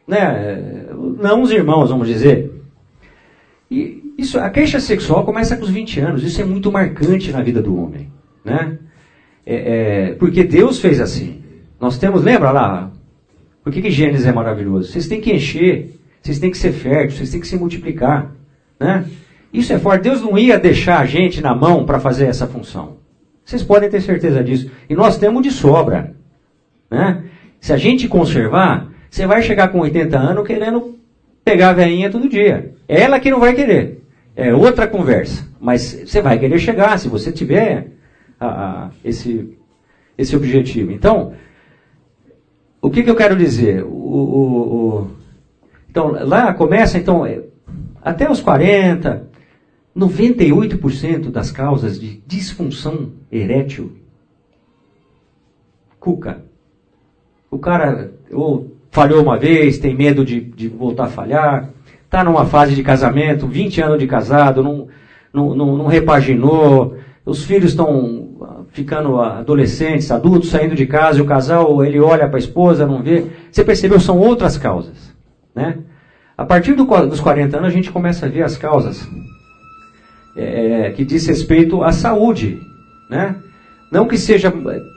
né, não os irmãos, vamos dizer. E isso, a queixa sexual começa com os 20 anos. Isso é muito marcante na vida do homem. Né? É, é, porque Deus fez assim. Nós temos, lembra lá? Por que, que Gênesis é maravilhoso? Vocês têm que encher, vocês têm que ser férteis, vocês têm que se multiplicar. Né? Isso é forte. Deus não ia deixar a gente na mão para fazer essa função. Vocês podem ter certeza disso. E nós temos de sobra. Né? Se a gente conservar, você vai chegar com 80 anos querendo pegar a veinha todo dia. É ela que não vai querer é outra conversa. Mas você vai querer chegar se você tiver a, a, esse, esse objetivo. Então, o que, que eu quero dizer? O, o, o, então, lá começa, então, é, até os 40, 98% das causas de disfunção erétil, cuca. O cara ou falhou uma vez, tem medo de, de voltar a falhar, está numa fase de casamento, 20 anos de casado, não, não, não, não repaginou, os filhos estão ficando adolescentes, adultos, saindo de casa, e o casal, ele olha para a esposa, não vê. Você percebeu, são outras causas. Né? A partir do, dos 40 anos, a gente começa a ver as causas é, que diz respeito à saúde. Né? Não que seja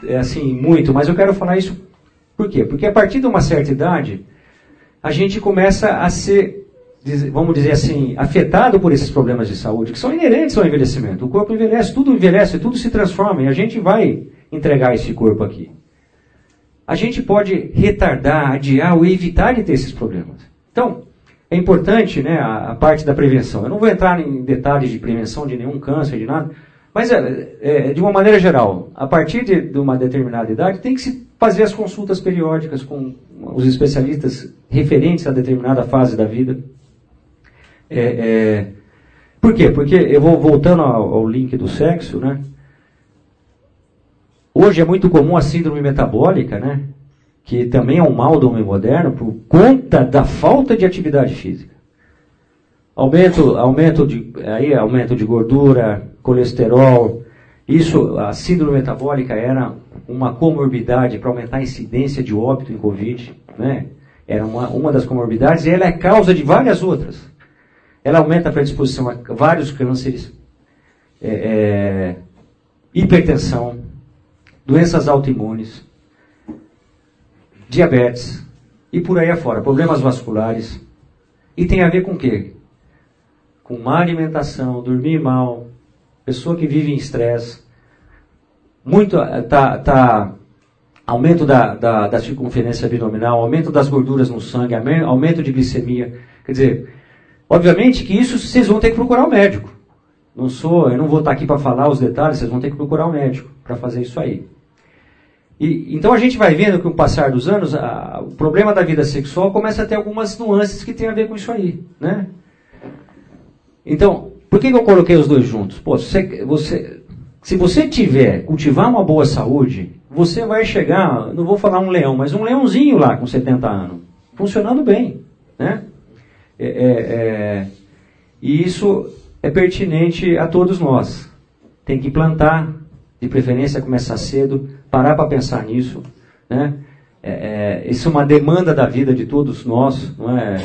é, assim muito, mas eu quero falar isso por quê? Porque a partir de uma certa idade, a gente começa a ser, vamos dizer assim, afetado por esses problemas de saúde, que são inerentes ao envelhecimento. O corpo envelhece, tudo envelhece, tudo se transforma, e a gente vai entregar esse corpo aqui. A gente pode retardar, adiar ou evitar de ter esses problemas. Então, é importante né, a, a parte da prevenção. Eu não vou entrar em detalhes de prevenção de nenhum câncer, de nada, mas é, é, de uma maneira geral, a partir de, de uma determinada idade, tem que se fazer as consultas periódicas com os especialistas referentes a determinada fase da vida. É, é, por quê? Porque eu vou voltando ao, ao, link do sexo, né? Hoje é muito comum a síndrome metabólica, né? Que também é um mal do homem moderno por conta da falta de atividade física. Aumento, aumento de, aí, aumento de gordura, colesterol, isso, a síndrome metabólica era uma comorbidade para aumentar a incidência de óbito em Covid, né? Era uma, uma das comorbidades e ela é causa de várias outras. Ela aumenta a predisposição a vários cânceres, é, é, hipertensão, doenças autoimunes, diabetes e por aí afora, problemas vasculares. E tem a ver com o quê? Com má alimentação, dormir mal, pessoa que vive em estresse, muito eh, tá, tá aumento da, da, da, circunferência abdominal, aumento das gorduras no sangue, aumento de glicemia. Quer dizer, obviamente que isso vocês vão ter que procurar o um médico. Não sou, eu não vou estar aqui para falar os detalhes, vocês vão ter que procurar o um médico para fazer isso aí. E, então a gente vai vendo que com o passar dos anos, a, o problema da vida sexual começa a ter algumas nuances que tem a ver com isso aí, né? Então, por que, que eu coloquei os dois juntos? Pô, você, você, se você tiver, cultivar uma boa saúde, você vai chegar, não vou falar um leão, mas um leãozinho lá com 70 anos, funcionando bem. Né? É, é, é, e isso é pertinente a todos nós. Tem que plantar, de preferência começar cedo, parar para pensar nisso. Né? É, é, isso é uma demanda da vida de todos nós, não é?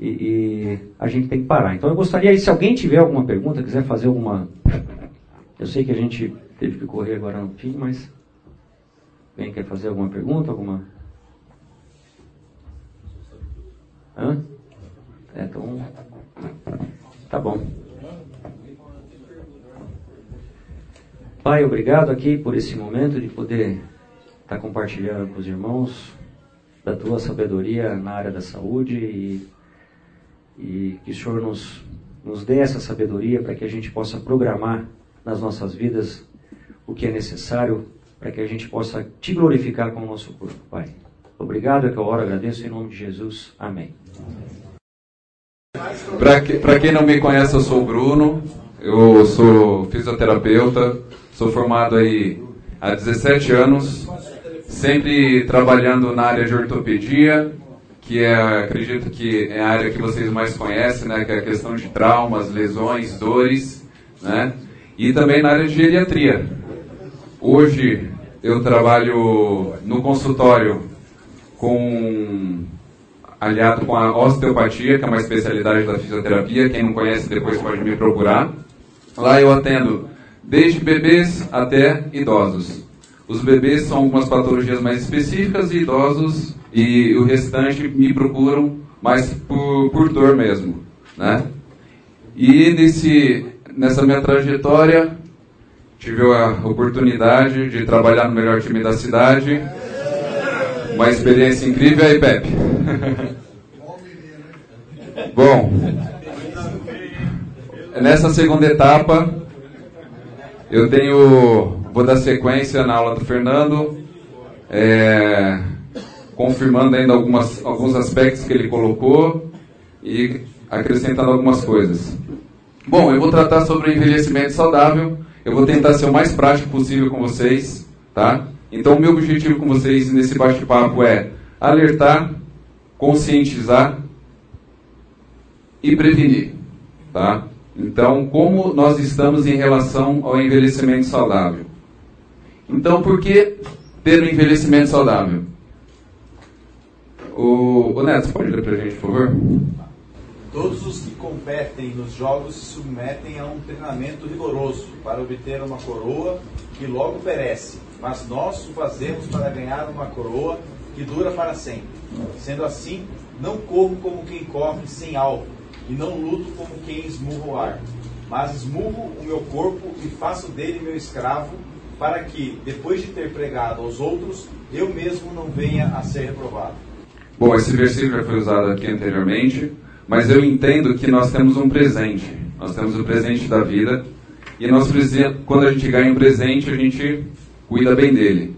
E, e, a gente tem que parar. Então eu gostaria, se alguém tiver alguma pergunta, quiser fazer alguma. Eu sei que a gente teve que correr agora no fim, mas. Alguém quer fazer alguma pergunta? Alguma. Hã? É, então. Tá bom. Pai, obrigado aqui por esse momento de poder estar compartilhando com os irmãos da tua sabedoria na área da saúde e e que o Senhor nos, nos dê essa sabedoria para que a gente possa programar nas nossas vidas o que é necessário para que a gente possa te glorificar com o nosso corpo, Pai. Obrigado, é que eu oro, agradeço em nome de Jesus. Amém. Para que, quem não me conhece, eu sou o Bruno, eu sou fisioterapeuta, sou formado aí há 17 anos, sempre trabalhando na área de ortopedia, que é, acredito que é a área que vocês mais conhecem, né, que é a questão de traumas, lesões, dores, né, e também na área de geriatria. Hoje eu trabalho no consultório com aliado com a osteopatia, que é uma especialidade da fisioterapia. Quem não conhece depois pode me procurar. Lá eu atendo desde bebês até idosos. Os bebês são algumas patologias mais específicas e idosos e o restante me procuram mais por, por dor mesmo, né? E nesse, nessa minha trajetória, tive a oportunidade de trabalhar no melhor time da cidade, uma experiência incrível aí, Pepe. Bom, nessa segunda etapa, eu tenho, vou dar sequência na aula do Fernando, é, confirmando ainda algumas, alguns aspectos que ele colocou e acrescentando algumas coisas. Bom, eu vou tratar sobre o envelhecimento saudável. Eu vou tentar ser o mais prático possível com vocês, tá? Então, o meu objetivo com vocês nesse bate-papo é alertar, conscientizar e prevenir, tá? Então, como nós estamos em relação ao envelhecimento saudável? Então, por que ter um envelhecimento saudável? O, o Neto, pode ler para a gente, por favor? Todos os que competem nos jogos se submetem a um treinamento rigoroso para obter uma coroa que logo perece, mas nós o fazemos para ganhar uma coroa que dura para sempre. Sendo assim, não corro como quem corre sem alvo, e não luto como quem esmurra o ar, mas esmurro o meu corpo e faço dele meu escravo, para que, depois de ter pregado aos outros, eu mesmo não venha a ser reprovado. Bom, esse versículo já foi usado aqui anteriormente, mas eu entendo que nós temos um presente. Nós temos o presente da vida, e nós quando a gente ganha um presente, a gente cuida bem dele.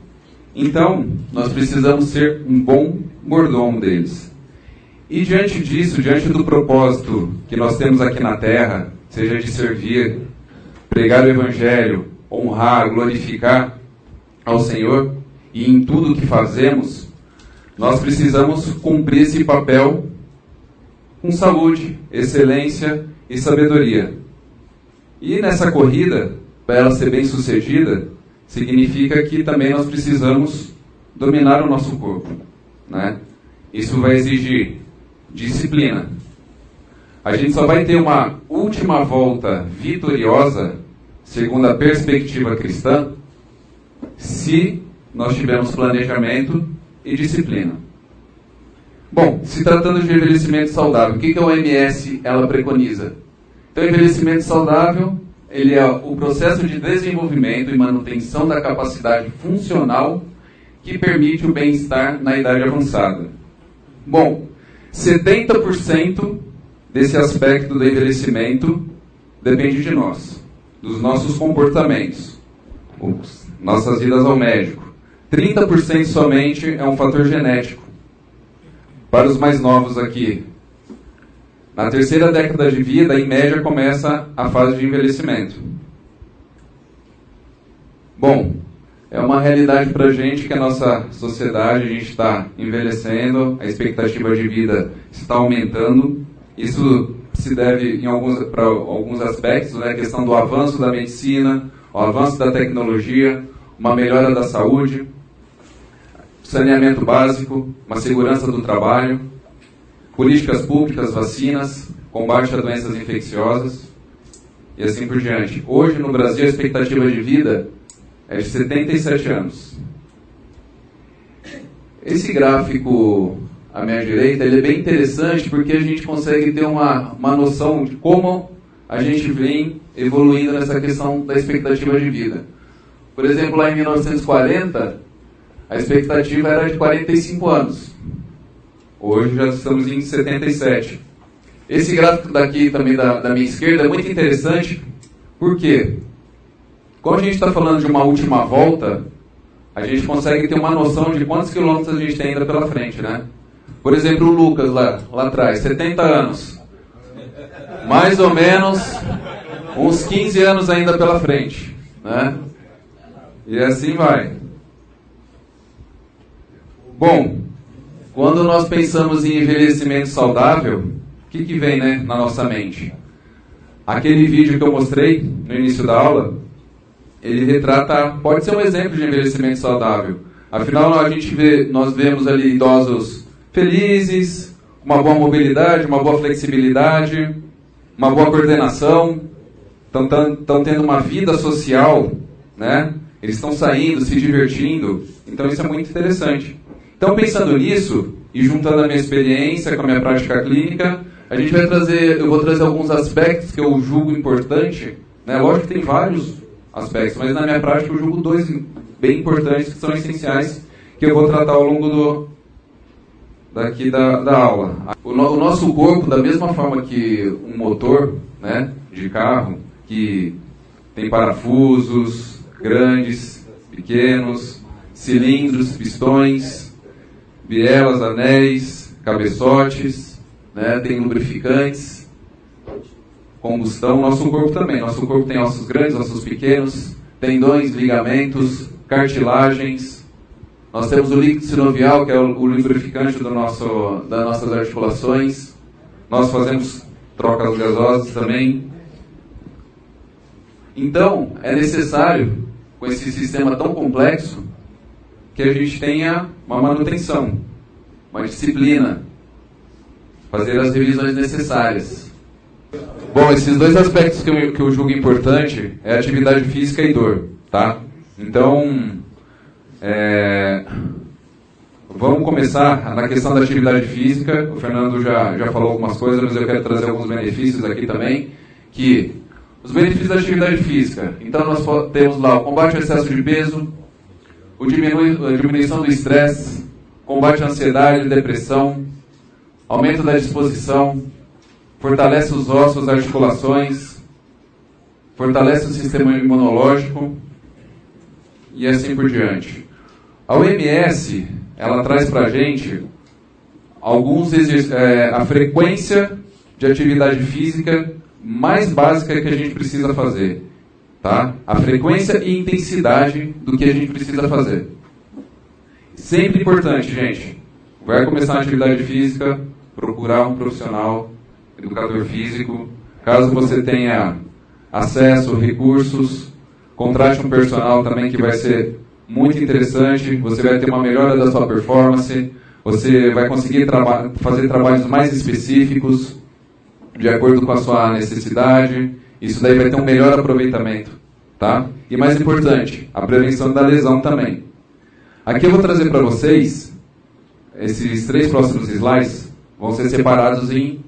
Então, nós precisamos ser um bom mordomo deles. E diante disso, diante do propósito que nós temos aqui na terra, seja de servir, pregar o Evangelho, honrar, glorificar ao Senhor, e em tudo que fazemos, nós precisamos cumprir esse papel com saúde, excelência e sabedoria. E nessa corrida, para ela ser bem sucedida, significa que também nós precisamos dominar o nosso corpo. Né? Isso vai exigir disciplina. A gente só vai ter uma última volta vitoriosa, segundo a perspectiva cristã, se nós tivermos planejamento e disciplina. Bom, se tratando de envelhecimento saudável, o que, que a OMS ela preconiza? Então, envelhecimento saudável ele é o processo de desenvolvimento e manutenção da capacidade funcional que permite o bem-estar na idade avançada. Bom, 70% desse aspecto do envelhecimento depende de nós, dos nossos comportamentos, nossas vidas ao médico. 30% somente é um fator genético. Para os mais novos aqui, na terceira década de vida, em média, começa a fase de envelhecimento. Bom, é uma realidade para a gente que a nossa sociedade, a gente está envelhecendo, a expectativa de vida está aumentando. Isso se deve alguns, para alguns aspectos, né? a questão do avanço da medicina, o avanço da tecnologia, uma melhora da saúde, saneamento básico, uma segurança do trabalho, políticas públicas, vacinas, combate a doenças infecciosas e assim por diante. Hoje no Brasil a expectativa de vida é de 77 anos. Esse gráfico à minha direita ele é bem interessante porque a gente consegue ter uma, uma noção de como a gente vem evoluindo nessa questão da expectativa de vida. Por exemplo, lá em 1940, a expectativa era de 45 anos. Hoje já estamos em 77. Esse gráfico daqui também da, da minha esquerda é muito interessante, porque como a gente está falando de uma última volta, a gente consegue ter uma noção de quantos quilômetros a gente tem ainda pela frente, né? Por exemplo, o Lucas lá, lá atrás, 70 anos. Mais ou menos uns 15 anos ainda pela frente, né? E assim vai. Bom, quando nós pensamos em envelhecimento saudável, o que, que vem né, na nossa mente? Aquele vídeo que eu mostrei no início da aula, ele retrata, pode ser um exemplo de envelhecimento saudável. Afinal, a gente vê, nós vemos ali idosos felizes, uma boa mobilidade, uma boa flexibilidade, uma boa coordenação, estão tendo uma vida social, né? Eles estão saindo, se divertindo. Então isso é muito interessante. Então pensando nisso e juntando a minha experiência com a minha prática clínica, a gente vai trazer, eu vou trazer alguns aspectos que eu julgo importante. Né? Lógico que tem vários aspectos, mas na minha prática eu julgo dois bem importantes que são essenciais que eu vou tratar ao longo do daqui da, da aula. O, no, o nosso corpo, da mesma forma que um motor, né, de carro que tem parafusos grandes, pequenos, cilindros, pistões, bielas, anéis, cabeçotes, né? tem lubrificantes, combustão. Nosso corpo também. Nosso corpo tem ossos grandes, ossos pequenos, tendões, ligamentos, cartilagens. Nós temos o líquido sinovial, que é o, lubrificante do nosso, das nossas articulações. Nós fazemos trocas gasosas também. Então, é necessário, com esse sistema tão complexo, que a gente tenha uma manutenção, uma disciplina, fazer as revisões necessárias. Bom, esses dois aspectos que eu, que eu julgo importante é atividade física e dor, tá? Então, é, vamos começar na questão da atividade física. O Fernando já, já falou algumas coisas, mas eu quero trazer alguns benefícios aqui também, que os benefícios da atividade física. Então, nós temos lá o combate ao excesso de peso, o diminui, a diminuição do estresse, combate à ansiedade depressão, aumento da disposição, fortalece os ossos, articulações, fortalece o sistema imunológico e assim por diante. A OMS, ela traz para a gente alguns é, a frequência de atividade física mais básica que a gente precisa fazer. Tá? A frequência e intensidade do que a gente precisa fazer. Sempre importante, gente. Vai começar a atividade física, procurar um profissional, educador físico. Caso você tenha acesso, recursos, contrate um personal também que vai ser muito interessante. Você vai ter uma melhora da sua performance. Você vai conseguir traba fazer trabalhos mais específicos, de acordo com a sua necessidade. Isso daí vai ter um melhor aproveitamento, tá? E mais importante, a prevenção da lesão também. Aqui eu vou trazer para vocês esses três próximos slides vão ser separados em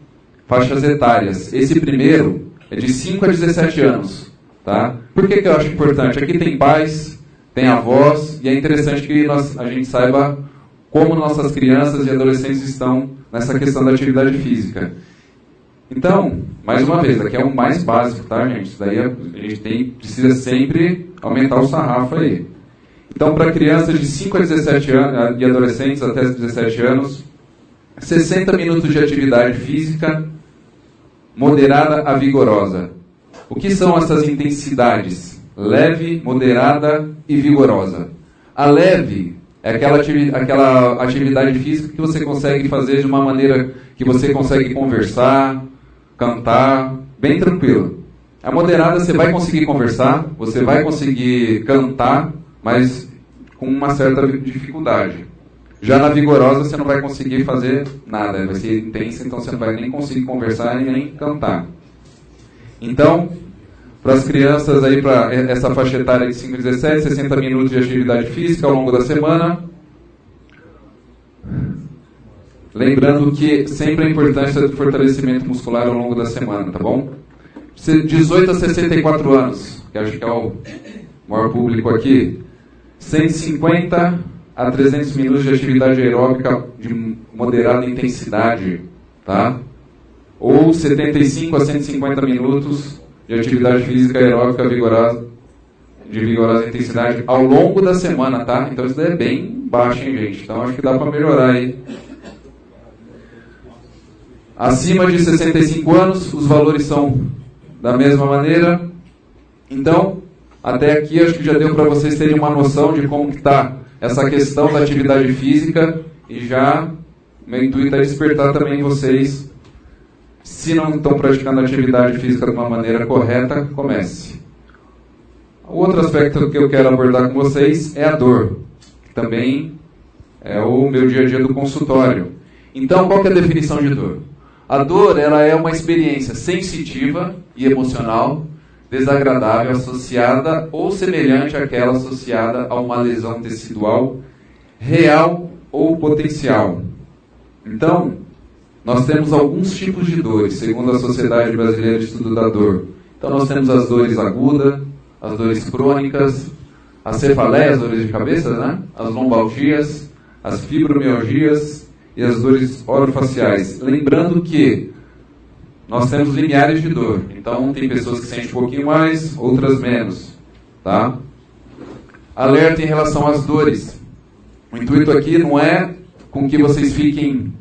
faixas etárias. Esse primeiro é de 5 a 17 anos, tá? Por que, que eu acho importante? Aqui tem pais, tem avós e é interessante que nós, a gente saiba como nossas crianças e adolescentes estão nessa questão da atividade física. Então, mais uma vez, aqui é o mais básico, tá, gente? Isso daí a gente tem, precisa sempre aumentar o sarrafo aí. Então, para crianças de 5 a 17 anos e adolescentes até 17 anos, 60 minutos de atividade física moderada a vigorosa. O que são essas intensidades? Leve, moderada e vigorosa. A leve é aquela, aquela atividade física que você consegue fazer de uma maneira que você consegue conversar, cantar, bem tranquilo. A moderada você vai conseguir conversar, você vai conseguir cantar, mas com uma certa dificuldade. Já na vigorosa você não vai conseguir fazer nada, vai ser intensa, então você não vai nem conseguir conversar e nem cantar. Então, para as crianças aí, para essa faixa etária de 5 a 17, 60 minutos de atividade física ao longo da semana. Lembrando que sempre a importância do fortalecimento muscular ao longo da semana, tá bom? 18 a 64 anos, que acho que é o maior público aqui, 150 a 300 minutos de atividade aeróbica de moderada intensidade, tá? Ou 75 a 150 minutos de atividade física aeróbica vigorosa, de vigorosa intensidade ao longo da semana, tá? Então isso daí é bem baixo, hein, gente? Então acho que dá para melhorar aí Acima de 65 anos, os valores são da mesma maneira. Então, até aqui acho que já deu para vocês terem uma noção de como está essa questão da atividade física e já meu intuito é despertar também vocês, se não estão praticando atividade física de uma maneira correta, comece. Outro aspecto que eu quero abordar com vocês é a dor, que também é o meu dia a dia do consultório. Então, qual é a definição de dor? A dor ela é uma experiência sensitiva e emocional desagradável associada ou semelhante àquela associada a uma lesão tecidual real ou potencial. Então, nós temos alguns tipos de dores, segundo a Sociedade Brasileira de Estudo da Dor. Então, nós temos as dores agudas, as dores crônicas, as cefaleias, as dores de cabeça, né? as lombalgias, as fibromialgias, e as dores orofaciais. Lembrando que nós temos limiares de dor. Então, tem pessoas que sentem um pouquinho mais, outras menos. Tá? Alerta em relação às dores. O intuito aqui não é com que vocês fiquem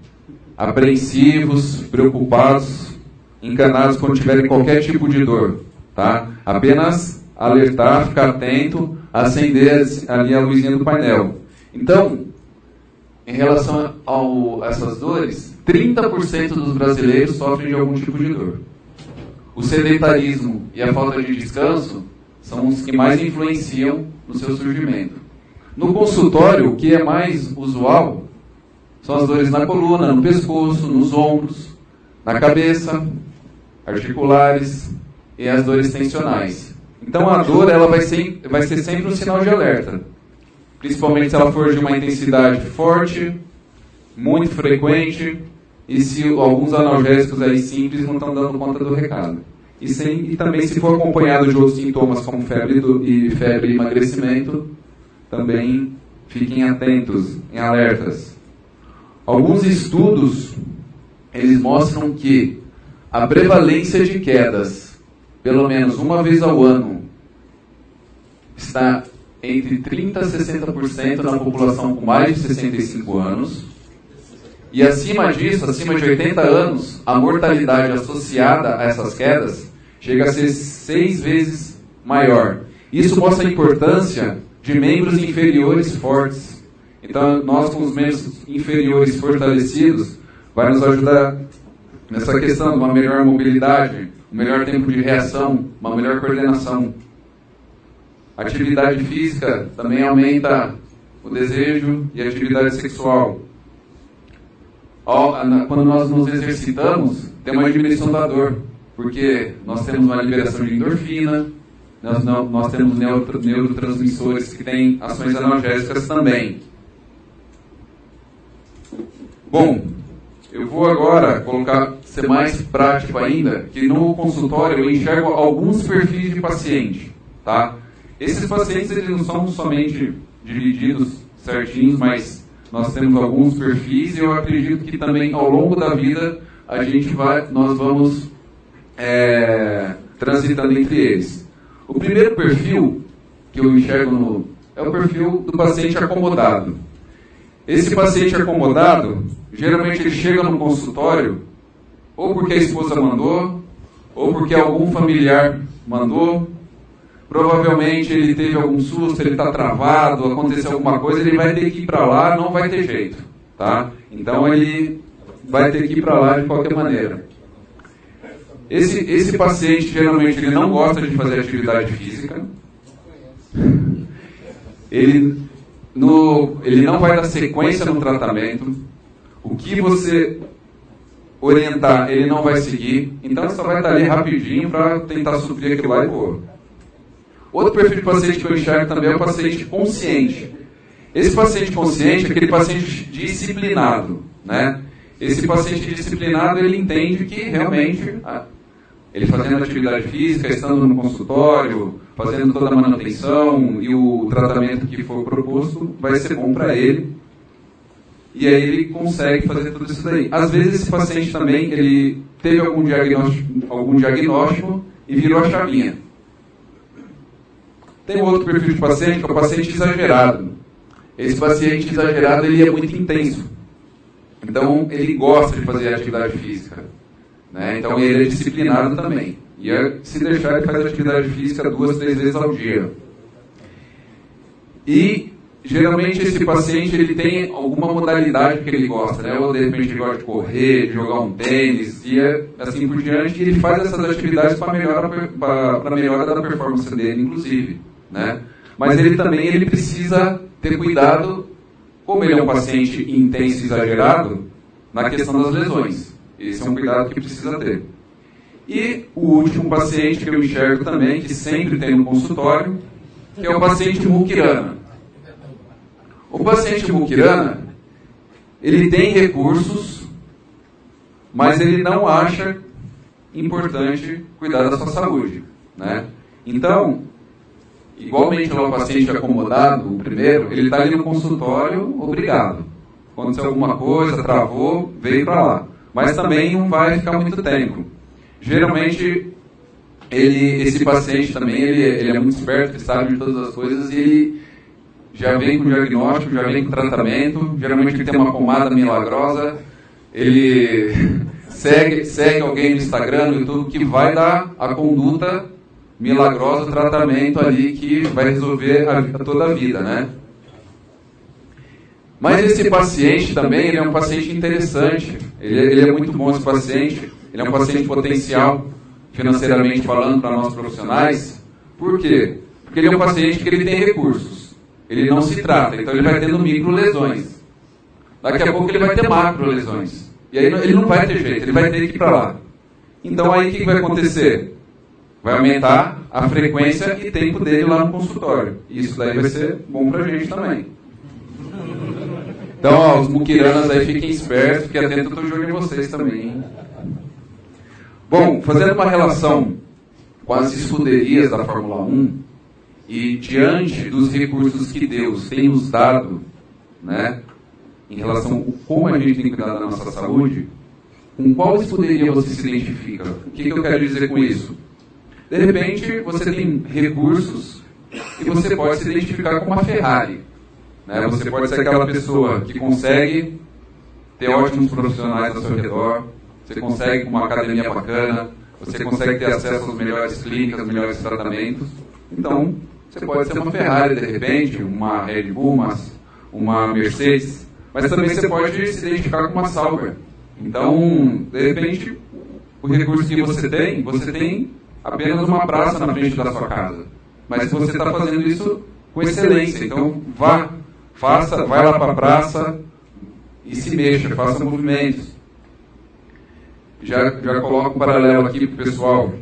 apreensivos, preocupados, encanados quando tiverem qualquer tipo de dor, tá? Apenas alertar, ficar atento, acender ali a luzinha do painel. Então, em relação ao, a essas dores, 30% dos brasileiros sofrem de algum tipo de dor. O sedentarismo e a falta de descanso são os que mais influenciam no seu surgimento. No consultório, o que é mais usual são as dores na coluna, no pescoço, nos ombros, na cabeça, articulares e as dores tensionais. Então a dor ela vai ser, vai ser sempre um sinal de alerta, principalmente se ela for de uma intensidade forte, muito frequente e se alguns analgésicos aí simples não estão dando conta do recado. E, sem, e também se for acompanhado de outros sintomas como febre do, e febre e emagrecimento, também fiquem atentos, em alertas. Alguns estudos eles mostram que a prevalência de quedas, pelo menos uma vez ao ano, está entre 30% a 60% na população com mais de 65 anos. E acima disso, acima de 80 anos, a mortalidade associada a essas quedas chega a ser seis vezes maior. Isso mostra a importância de membros inferiores fortes. Então, nós com os membros inferiores fortalecidos, vai nos ajudar nessa questão de uma melhor mobilidade, um melhor tempo de reação, uma melhor coordenação. Atividade física também aumenta o desejo e a atividade sexual. Quando nós nos exercitamos, tem uma diminuição da dor, porque nós temos uma liberação de endorfina, nós, nós temos neurotransmissores que têm ações analgésicas também. Bom, eu vou agora colocar, ser mais prático ainda, que no consultório eu enxergo alguns perfis de paciente, tá? Esses pacientes eles não são somente divididos certinhos, mas nós temos alguns perfis e eu acredito que também ao longo da vida a gente vai, nós vamos é, transitando entre eles. O primeiro perfil que eu enxergo no, é o perfil do paciente acomodado. Esse paciente acomodado, geralmente ele chega no consultório ou porque a esposa mandou, ou porque algum familiar mandou, provavelmente ele teve algum susto, ele está travado, aconteceu alguma coisa, ele vai ter que ir para lá, não vai ter jeito, tá? Então ele vai ter que ir para lá de qualquer maneira. Esse, esse paciente geralmente ele não gosta de fazer atividade física. Ele, no, ele não vai dar sequência no tratamento. O que você orientar, ele não vai seguir. Então só vai estar ali rapidinho para tentar suprir aquilo lá e pôr. Outro perfil de paciente que eu enxergo também é o paciente consciente. Esse paciente consciente é aquele paciente disciplinado, né? Esse paciente disciplinado, ele entende que realmente ele fazendo atividade física, estando no consultório, fazendo toda a manutenção e o tratamento que for proposto vai ser bom para ele. E aí ele consegue fazer tudo isso daí. Às vezes esse paciente também, ele teve algum diagnóstico, algum diagnóstico e virou a chavinha. Tem um outro perfil de paciente que é o paciente exagerado. Esse paciente exagerado ele é muito intenso. Então ele gosta de fazer atividade física. Né? Então ele é disciplinado também. E é, se deixar ele faz atividade física duas, três vezes ao dia. E geralmente esse paciente ele tem alguma modalidade que ele gosta, né? Ou de repente ele gosta de correr, de jogar um tênis e é, assim por diante. E ele faz essas atividades para melhora para melhora da performance dele, inclusive né? Mas ele também ele precisa ter cuidado, como ele é um paciente intenso e exagerado, na questão das lesões. Esse é um cuidado que precisa ter. E o último paciente que eu enxergo também, que sempre tem no consultório, que é o paciente Mukirana. O paciente Mukirana, ele tem recursos, mas ele não acha importante cuidar da sua saúde. Né? Então, igualmente ao paciente acomodado, o primeiro, ele está ali no consultório, obrigado. Aconteceu alguma coisa, travou, veio para lá. Mas também não vai ficar muito tempo. Geralmente, ele, esse paciente também, ele, ele é muito esperto, sabe de todas as coisas e ele já vem com diagnóstico, já vem com tratamento, geralmente ele tem uma pomada milagrosa, ele [laughs] segue, segue alguém no Instagram, no YouTube, que vai dar a conduta milagrosa, o tratamento ali que vai resolver a toda a vida, né? Mas esse paciente também, ele é um paciente interessante, ele, ele é muito bom esse paciente, ele é um paciente potencial, financeiramente falando, para nós profissionais. Por quê? Porque ele é um paciente que ele tem recursos, ele não se trata, então ele vai tendo micro lesões. Daqui a pouco ele vai ter macro lesões. E aí ele não vai ter jeito, ele vai ter que ir para lá. Então aí o que vai acontecer? Vai aumentar a frequência e tempo dele lá no consultório. Isso daí vai ser bom para a gente também. Então, ó, os muquiranas aí fiquem espertos, fiquem atentos, eu de olho em vocês também. Hein? Bom, fazendo uma relação com as escuderias da Fórmula 1 e diante dos recursos que Deus tem nos dado, né, em relação a como a gente tem que cuidar da nossa saúde, com qual escuderia você se identifica? O que, que eu quero dizer com isso? De repente, você tem recursos e você pode se identificar com uma Ferrari. Né? Você pode ser aquela pessoa que consegue ter ótimos profissionais ao seu redor, você consegue uma academia bacana, você consegue ter acesso às melhores clínicas, aos melhores tratamentos. Então, você pode ser uma Ferrari de repente, uma Red Bull, uma, uma Mercedes, mas também você pode se identificar com uma Sauber. Então, de repente, o recurso que você tem, você tem apenas uma praça na frente da sua casa. Mas você está fazendo isso com excelência. Então, vá Faça, vai lá para a praça e se mexa, faça movimentos. Já, já coloco um paralelo aqui para o pessoal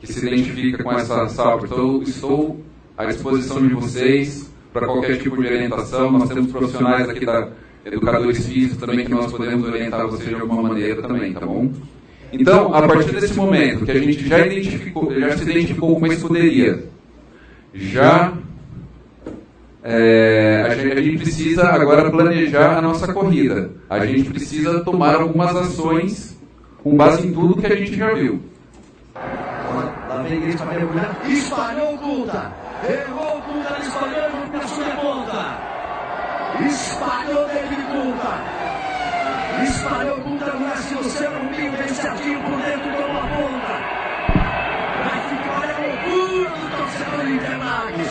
que se identifica com essa sala. Então, estou à disposição de vocês para qualquer tipo de orientação. Nós temos profissionais aqui da educadores físicos também que nós podemos orientar vocês de alguma maneira também, tá bom? Então, a partir desse momento que a gente já identificou, já se identificou com uma escuderia, já é, a, gente, a, gente, precisa agora planejar a nossa corrida. A gente precisa tomar algumas ações com base em tudo que a gente já viu. Lá vem Gris para mergulhar. Espalhou Kulta. Errou Kulta espalhando para a sua ponta. Espalhou David Kulta. Espalhou Kulta no se você não certinho por dentro de uma ponta. Vai ficar a loucura do torcedor Interlagos.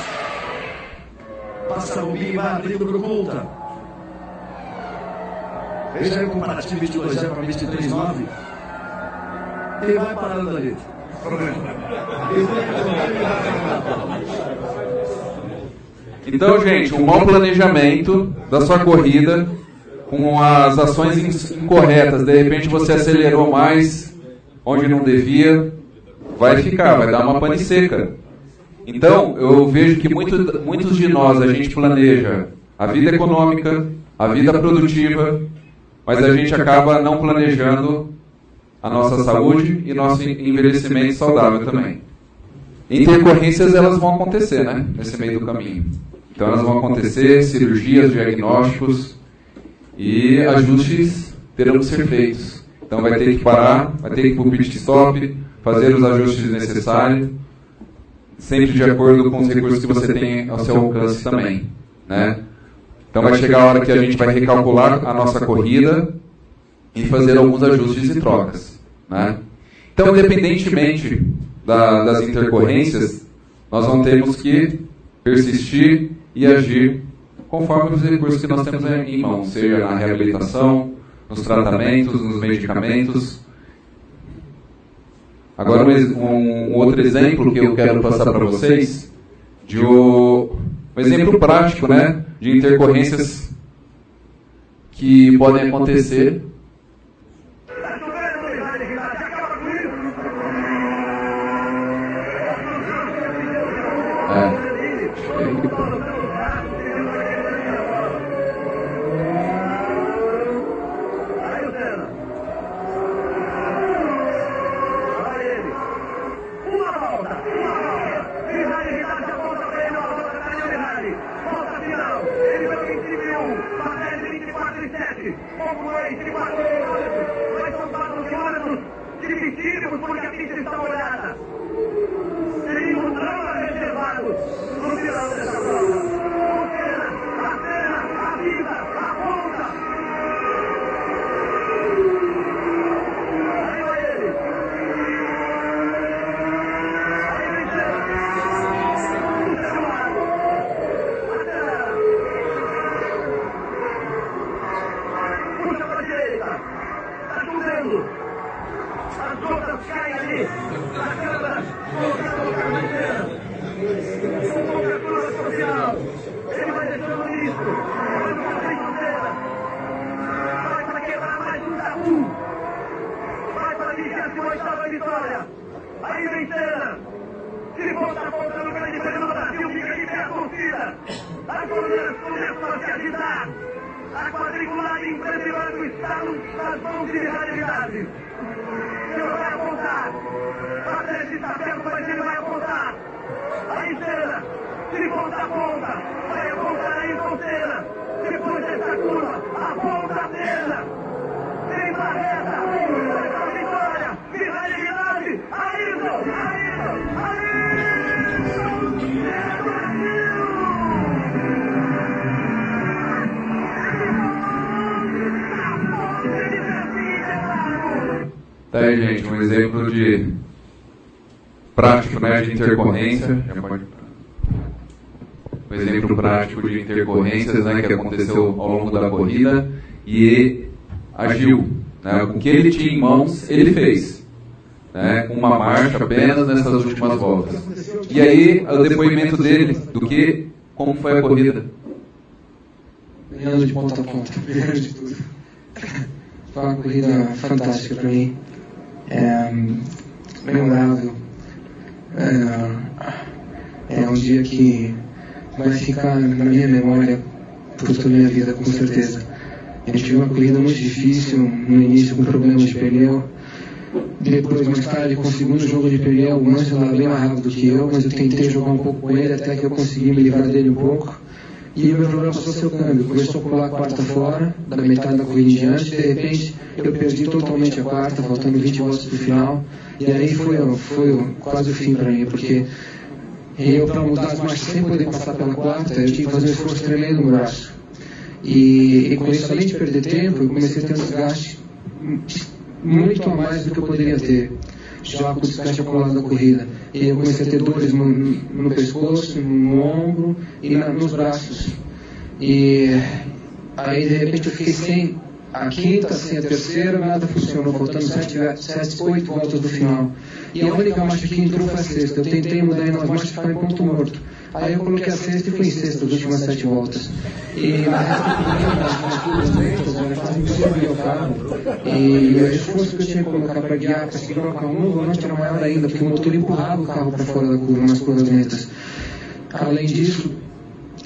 Passa o Big vai abrindo para o Culta. Veja aí o comparativo 22 0 para 23 9. E vai parando ali. Então, gente, um bom planejamento da sua corrida, com as ações incorretas, de repente você acelerou mais onde não devia, vai ficar, vai dar uma pane seca. Então, eu vejo que muito, muitos de nós, a gente planeja a vida econômica, a vida produtiva, mas a gente acaba não planejando a nossa saúde e nosso envelhecimento saudável também. Intercorrências elas vão acontecer, né? Nesse meio do caminho. Então elas vão acontecer, cirurgias, diagnósticos e ajustes terão que ser feitos. Então vai ter que parar, vai ter que ir para o pit stop, fazer os ajustes necessários sempre de acordo com os recursos que você tem ao seu alcance também. Né? Então vai chegar a hora que a gente vai recalcular a nossa corrida e fazer alguns ajustes e trocas. Né? Então, independentemente da, das intercorrências, nós vamos termos que persistir e agir conforme os recursos que nós temos em mão, seja na reabilitação, nos tratamentos, nos medicamentos, Agora, um, um, outro exemplo que eu quero passar para vocês, de o, um exemplo prático né, de intercorrências que podem acontecer realidade. Ele vai apontar. A frente está perto, mas ele vai apontar. A estrela, de ponta a ponta, vai apontar a fronteira. Depois dessa curva, a ponta dela. Vem pra Tá aí, gente, um exemplo de prático né, de intercorrência. Um exemplo prático de intercorrências né, que aconteceu ao longo da corrida e agiu. Né, com o que ele tinha em mãos, ele fez. Né, com uma marcha apenas nessas últimas voltas. E aí, o depoimento dele do que, como foi a corrida. ganhando de ponta a ponta, [laughs] primeiro de tudo. Foi uma corrida fantástica para mim, é, memorável. É, é um dia que vai ficar na minha memória por toda a minha vida, com certeza. A gente viu uma corrida muito difícil, no início com problemas de pneu. Depois, mais tarde, com o segundo jogo de pneu, o Mansell estava bem mais rápido que eu, mas eu tentei jogar um pouco com ele até que eu consegui me livrar dele um pouco. E o meu problema passou a ser o câmbio. Começou a pular a quarta fora, da metade da corrida em diante. De repente, eu perdi totalmente a quarta, faltando 20 voltas para o final. E aí foi, foi quase o fim para mim, porque eu, para mudar as marchas sem poder passar pela quarta, eu tinha que fazer um esforço tremendo no braço. E, e com isso, além de perder tempo, eu comecei a ter um desgaste muito a mais do que eu poderia ter já com o desgaste acumulado da corrida. E eu comecei a ter dores no, no pescoço, no ombro e na, nos braços. E aí de repente eu fiquei sem a quinta, sem a terceira, nada funcionou, faltando sete, sete oito voltas do final. E a única marcha que entrou foi a sexta. Eu tentei mudar em umas marchas ficar em ponto morto. Aí eu coloquei a sexta e fui em sexta as últimas sete voltas. E na carro. E o esforço que eu tinha que colocar para guiar, para segurar o carro no volante era maior ainda, porque o motor empurrava o carro para fora da curva, nas curvas lentas. Além disso,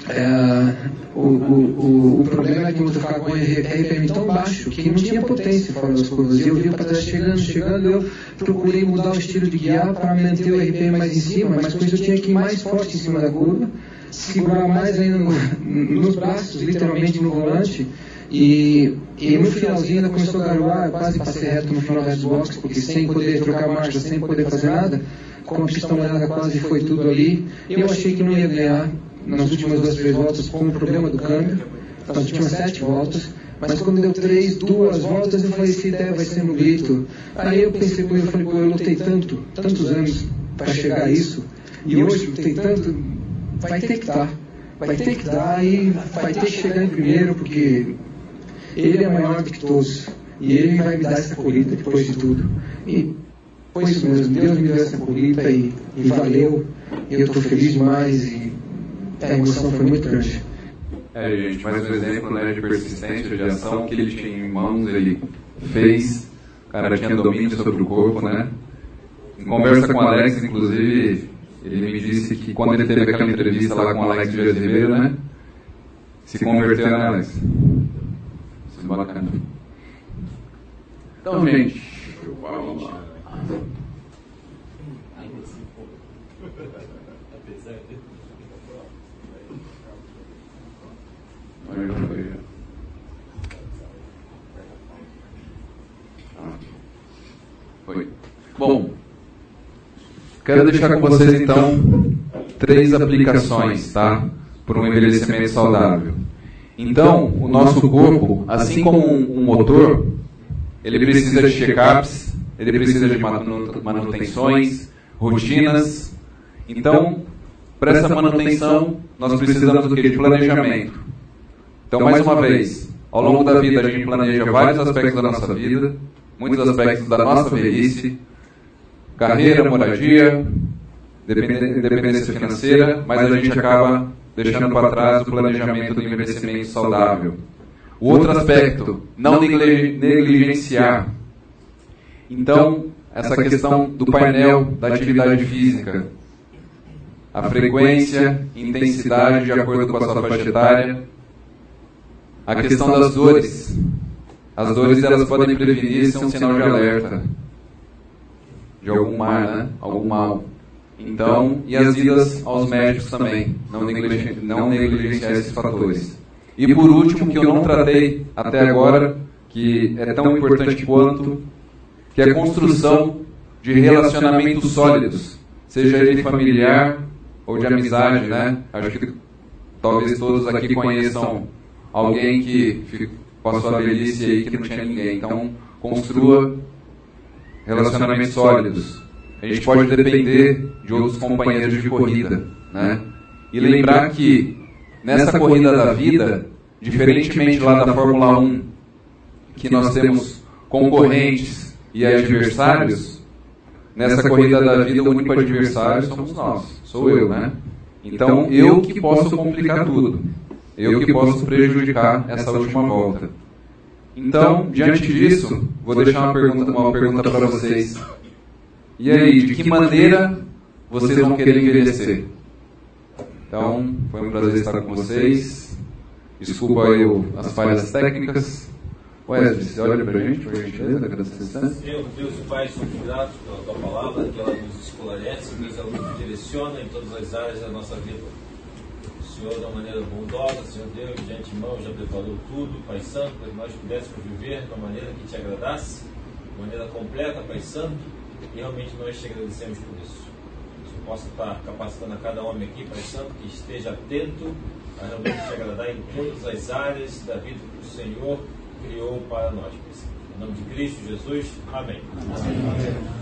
é, o, o, o, problema é que motor ficava com RPM tão baixo que não tinha potência fora das curvas. E eu vi o trás chegando, chegando, eu procurei mudar o estilo de guiar para manter o RPM mais em cima, mas com isso eu tinha que ir mais forte em cima da curva, segurar mais ainda no, [laughs] nos braços, literalmente no volante. E, e no finalzinho ainda começou a garoar, quase passei reto no final da box, porque sem poder trocar marcha, sem poder fazer nada, com a pista molhada quase foi tudo ali. Eu achei que não ia ganhar nas últimas duas, três voltas com o problema do câmbio, nas últimas sete voltas. Mas quando deu três, duas voltas, eu falei, se der, vai ser no grito. Aí eu pensei eu falei, pô, eu lutei tanto, tantos anos para chegar a isso, e hoje lutei tanto, vai ter que dar. Vai ter que dar e vai ter que chegar em primeiro, porque ele é maior do que todos. E ele vai me dar essa corrida depois de tudo. E foi isso mesmo, Deus me deu essa corrida e, e valeu. E eu estou feliz demais e a emoção foi muito grande. É, gente, mais um exemplo né, de persistência, de ação que ele tinha em mãos, ele fez, o cara tinha domínio sobre o corpo, né? Em conversa com o Alex, inclusive, ele me disse que quando ele teve aquela entrevista lá com o Alex Dias Ribeiro, né? Se converteu, né, Alex? Isso é bacana. Então, gente, vamos lá. Foi. Foi. Bom, quero deixar com vocês então três aplicações, tá? Para um envelhecimento saudável. Então, o nosso corpo, assim como um, motor, ele precisa de check-ups, ele precisa de manu- manutenções, rotinas. Então, para essa manutenção, nós precisamos do que? De planejamento. Então, mais uma vez, ao longo da vida a gente planeja vários aspectos da nossa vida, muitos aspectos da nossa velhice, carreira, moradia, independência financeira, mas a gente acaba deixando para trás o planejamento do envelhecimento saudável. O outro aspecto, não negli- negligenciar. Então, essa questão do painel da atividade física. a frequência, intensidade de acordo com a sua faixa etária. A questão das dores. As dores elas podem prevenir ser um sinal de alerta de algum mal, né? Algum mal. Então, e as idas aos médicos também, não, não negligenciar esses fatores. E por último, que eu não tratei até agora, que é tão importante quanto, que é a construção de relacionamentos sólidos, seja ele familiar ou de amizade, né? Acho que talvez todos aqui conheçam alguém que passou a velhice aí que não tinha ninguém. Então, construa relacionamentos sólidos. A gente pode depender de outros companheiros de corrida, né? E lembrar que nessa corrida da vida, diferentemente lá da Fórmula 1, que nós temos concorrentes e adversários, nessa corrida da vida o único adversário somos nós, sou eu, né? Então eu que posso complicar tudo, eu que posso prejudicar essa última volta. Então, diante disso, vou deixar uma pergunta, uma pergunta para vocês. E aí, de que maneira vocês vão querer envelhecer? Então, foi um prazer estar com vocês. Desculpa aí as falhas técnicas. Wesley, você olha para a gente, por gentileza, agradecer. Senhor, Deus e Pai, somos gratos pela Tua palavra, que ela nos esclarece, nos nos direciona em todas as áreas da nossa vida. Senhor, uma maneira bondosa, Senhor Deus, de antemão já preparou tudo, Pai Santo, para que nós pudéssemos viver uma maneira que te agradasse, de maneira completa, Pai Santo, e realmente nós te agradecemos por isso. Que possa estar capacitando a cada homem aqui, Pai Santo, que esteja atento a realmente te agradar em todas as áreas da vida que o Senhor criou para nós. Em nome de Cristo Jesus. Amém. Amém.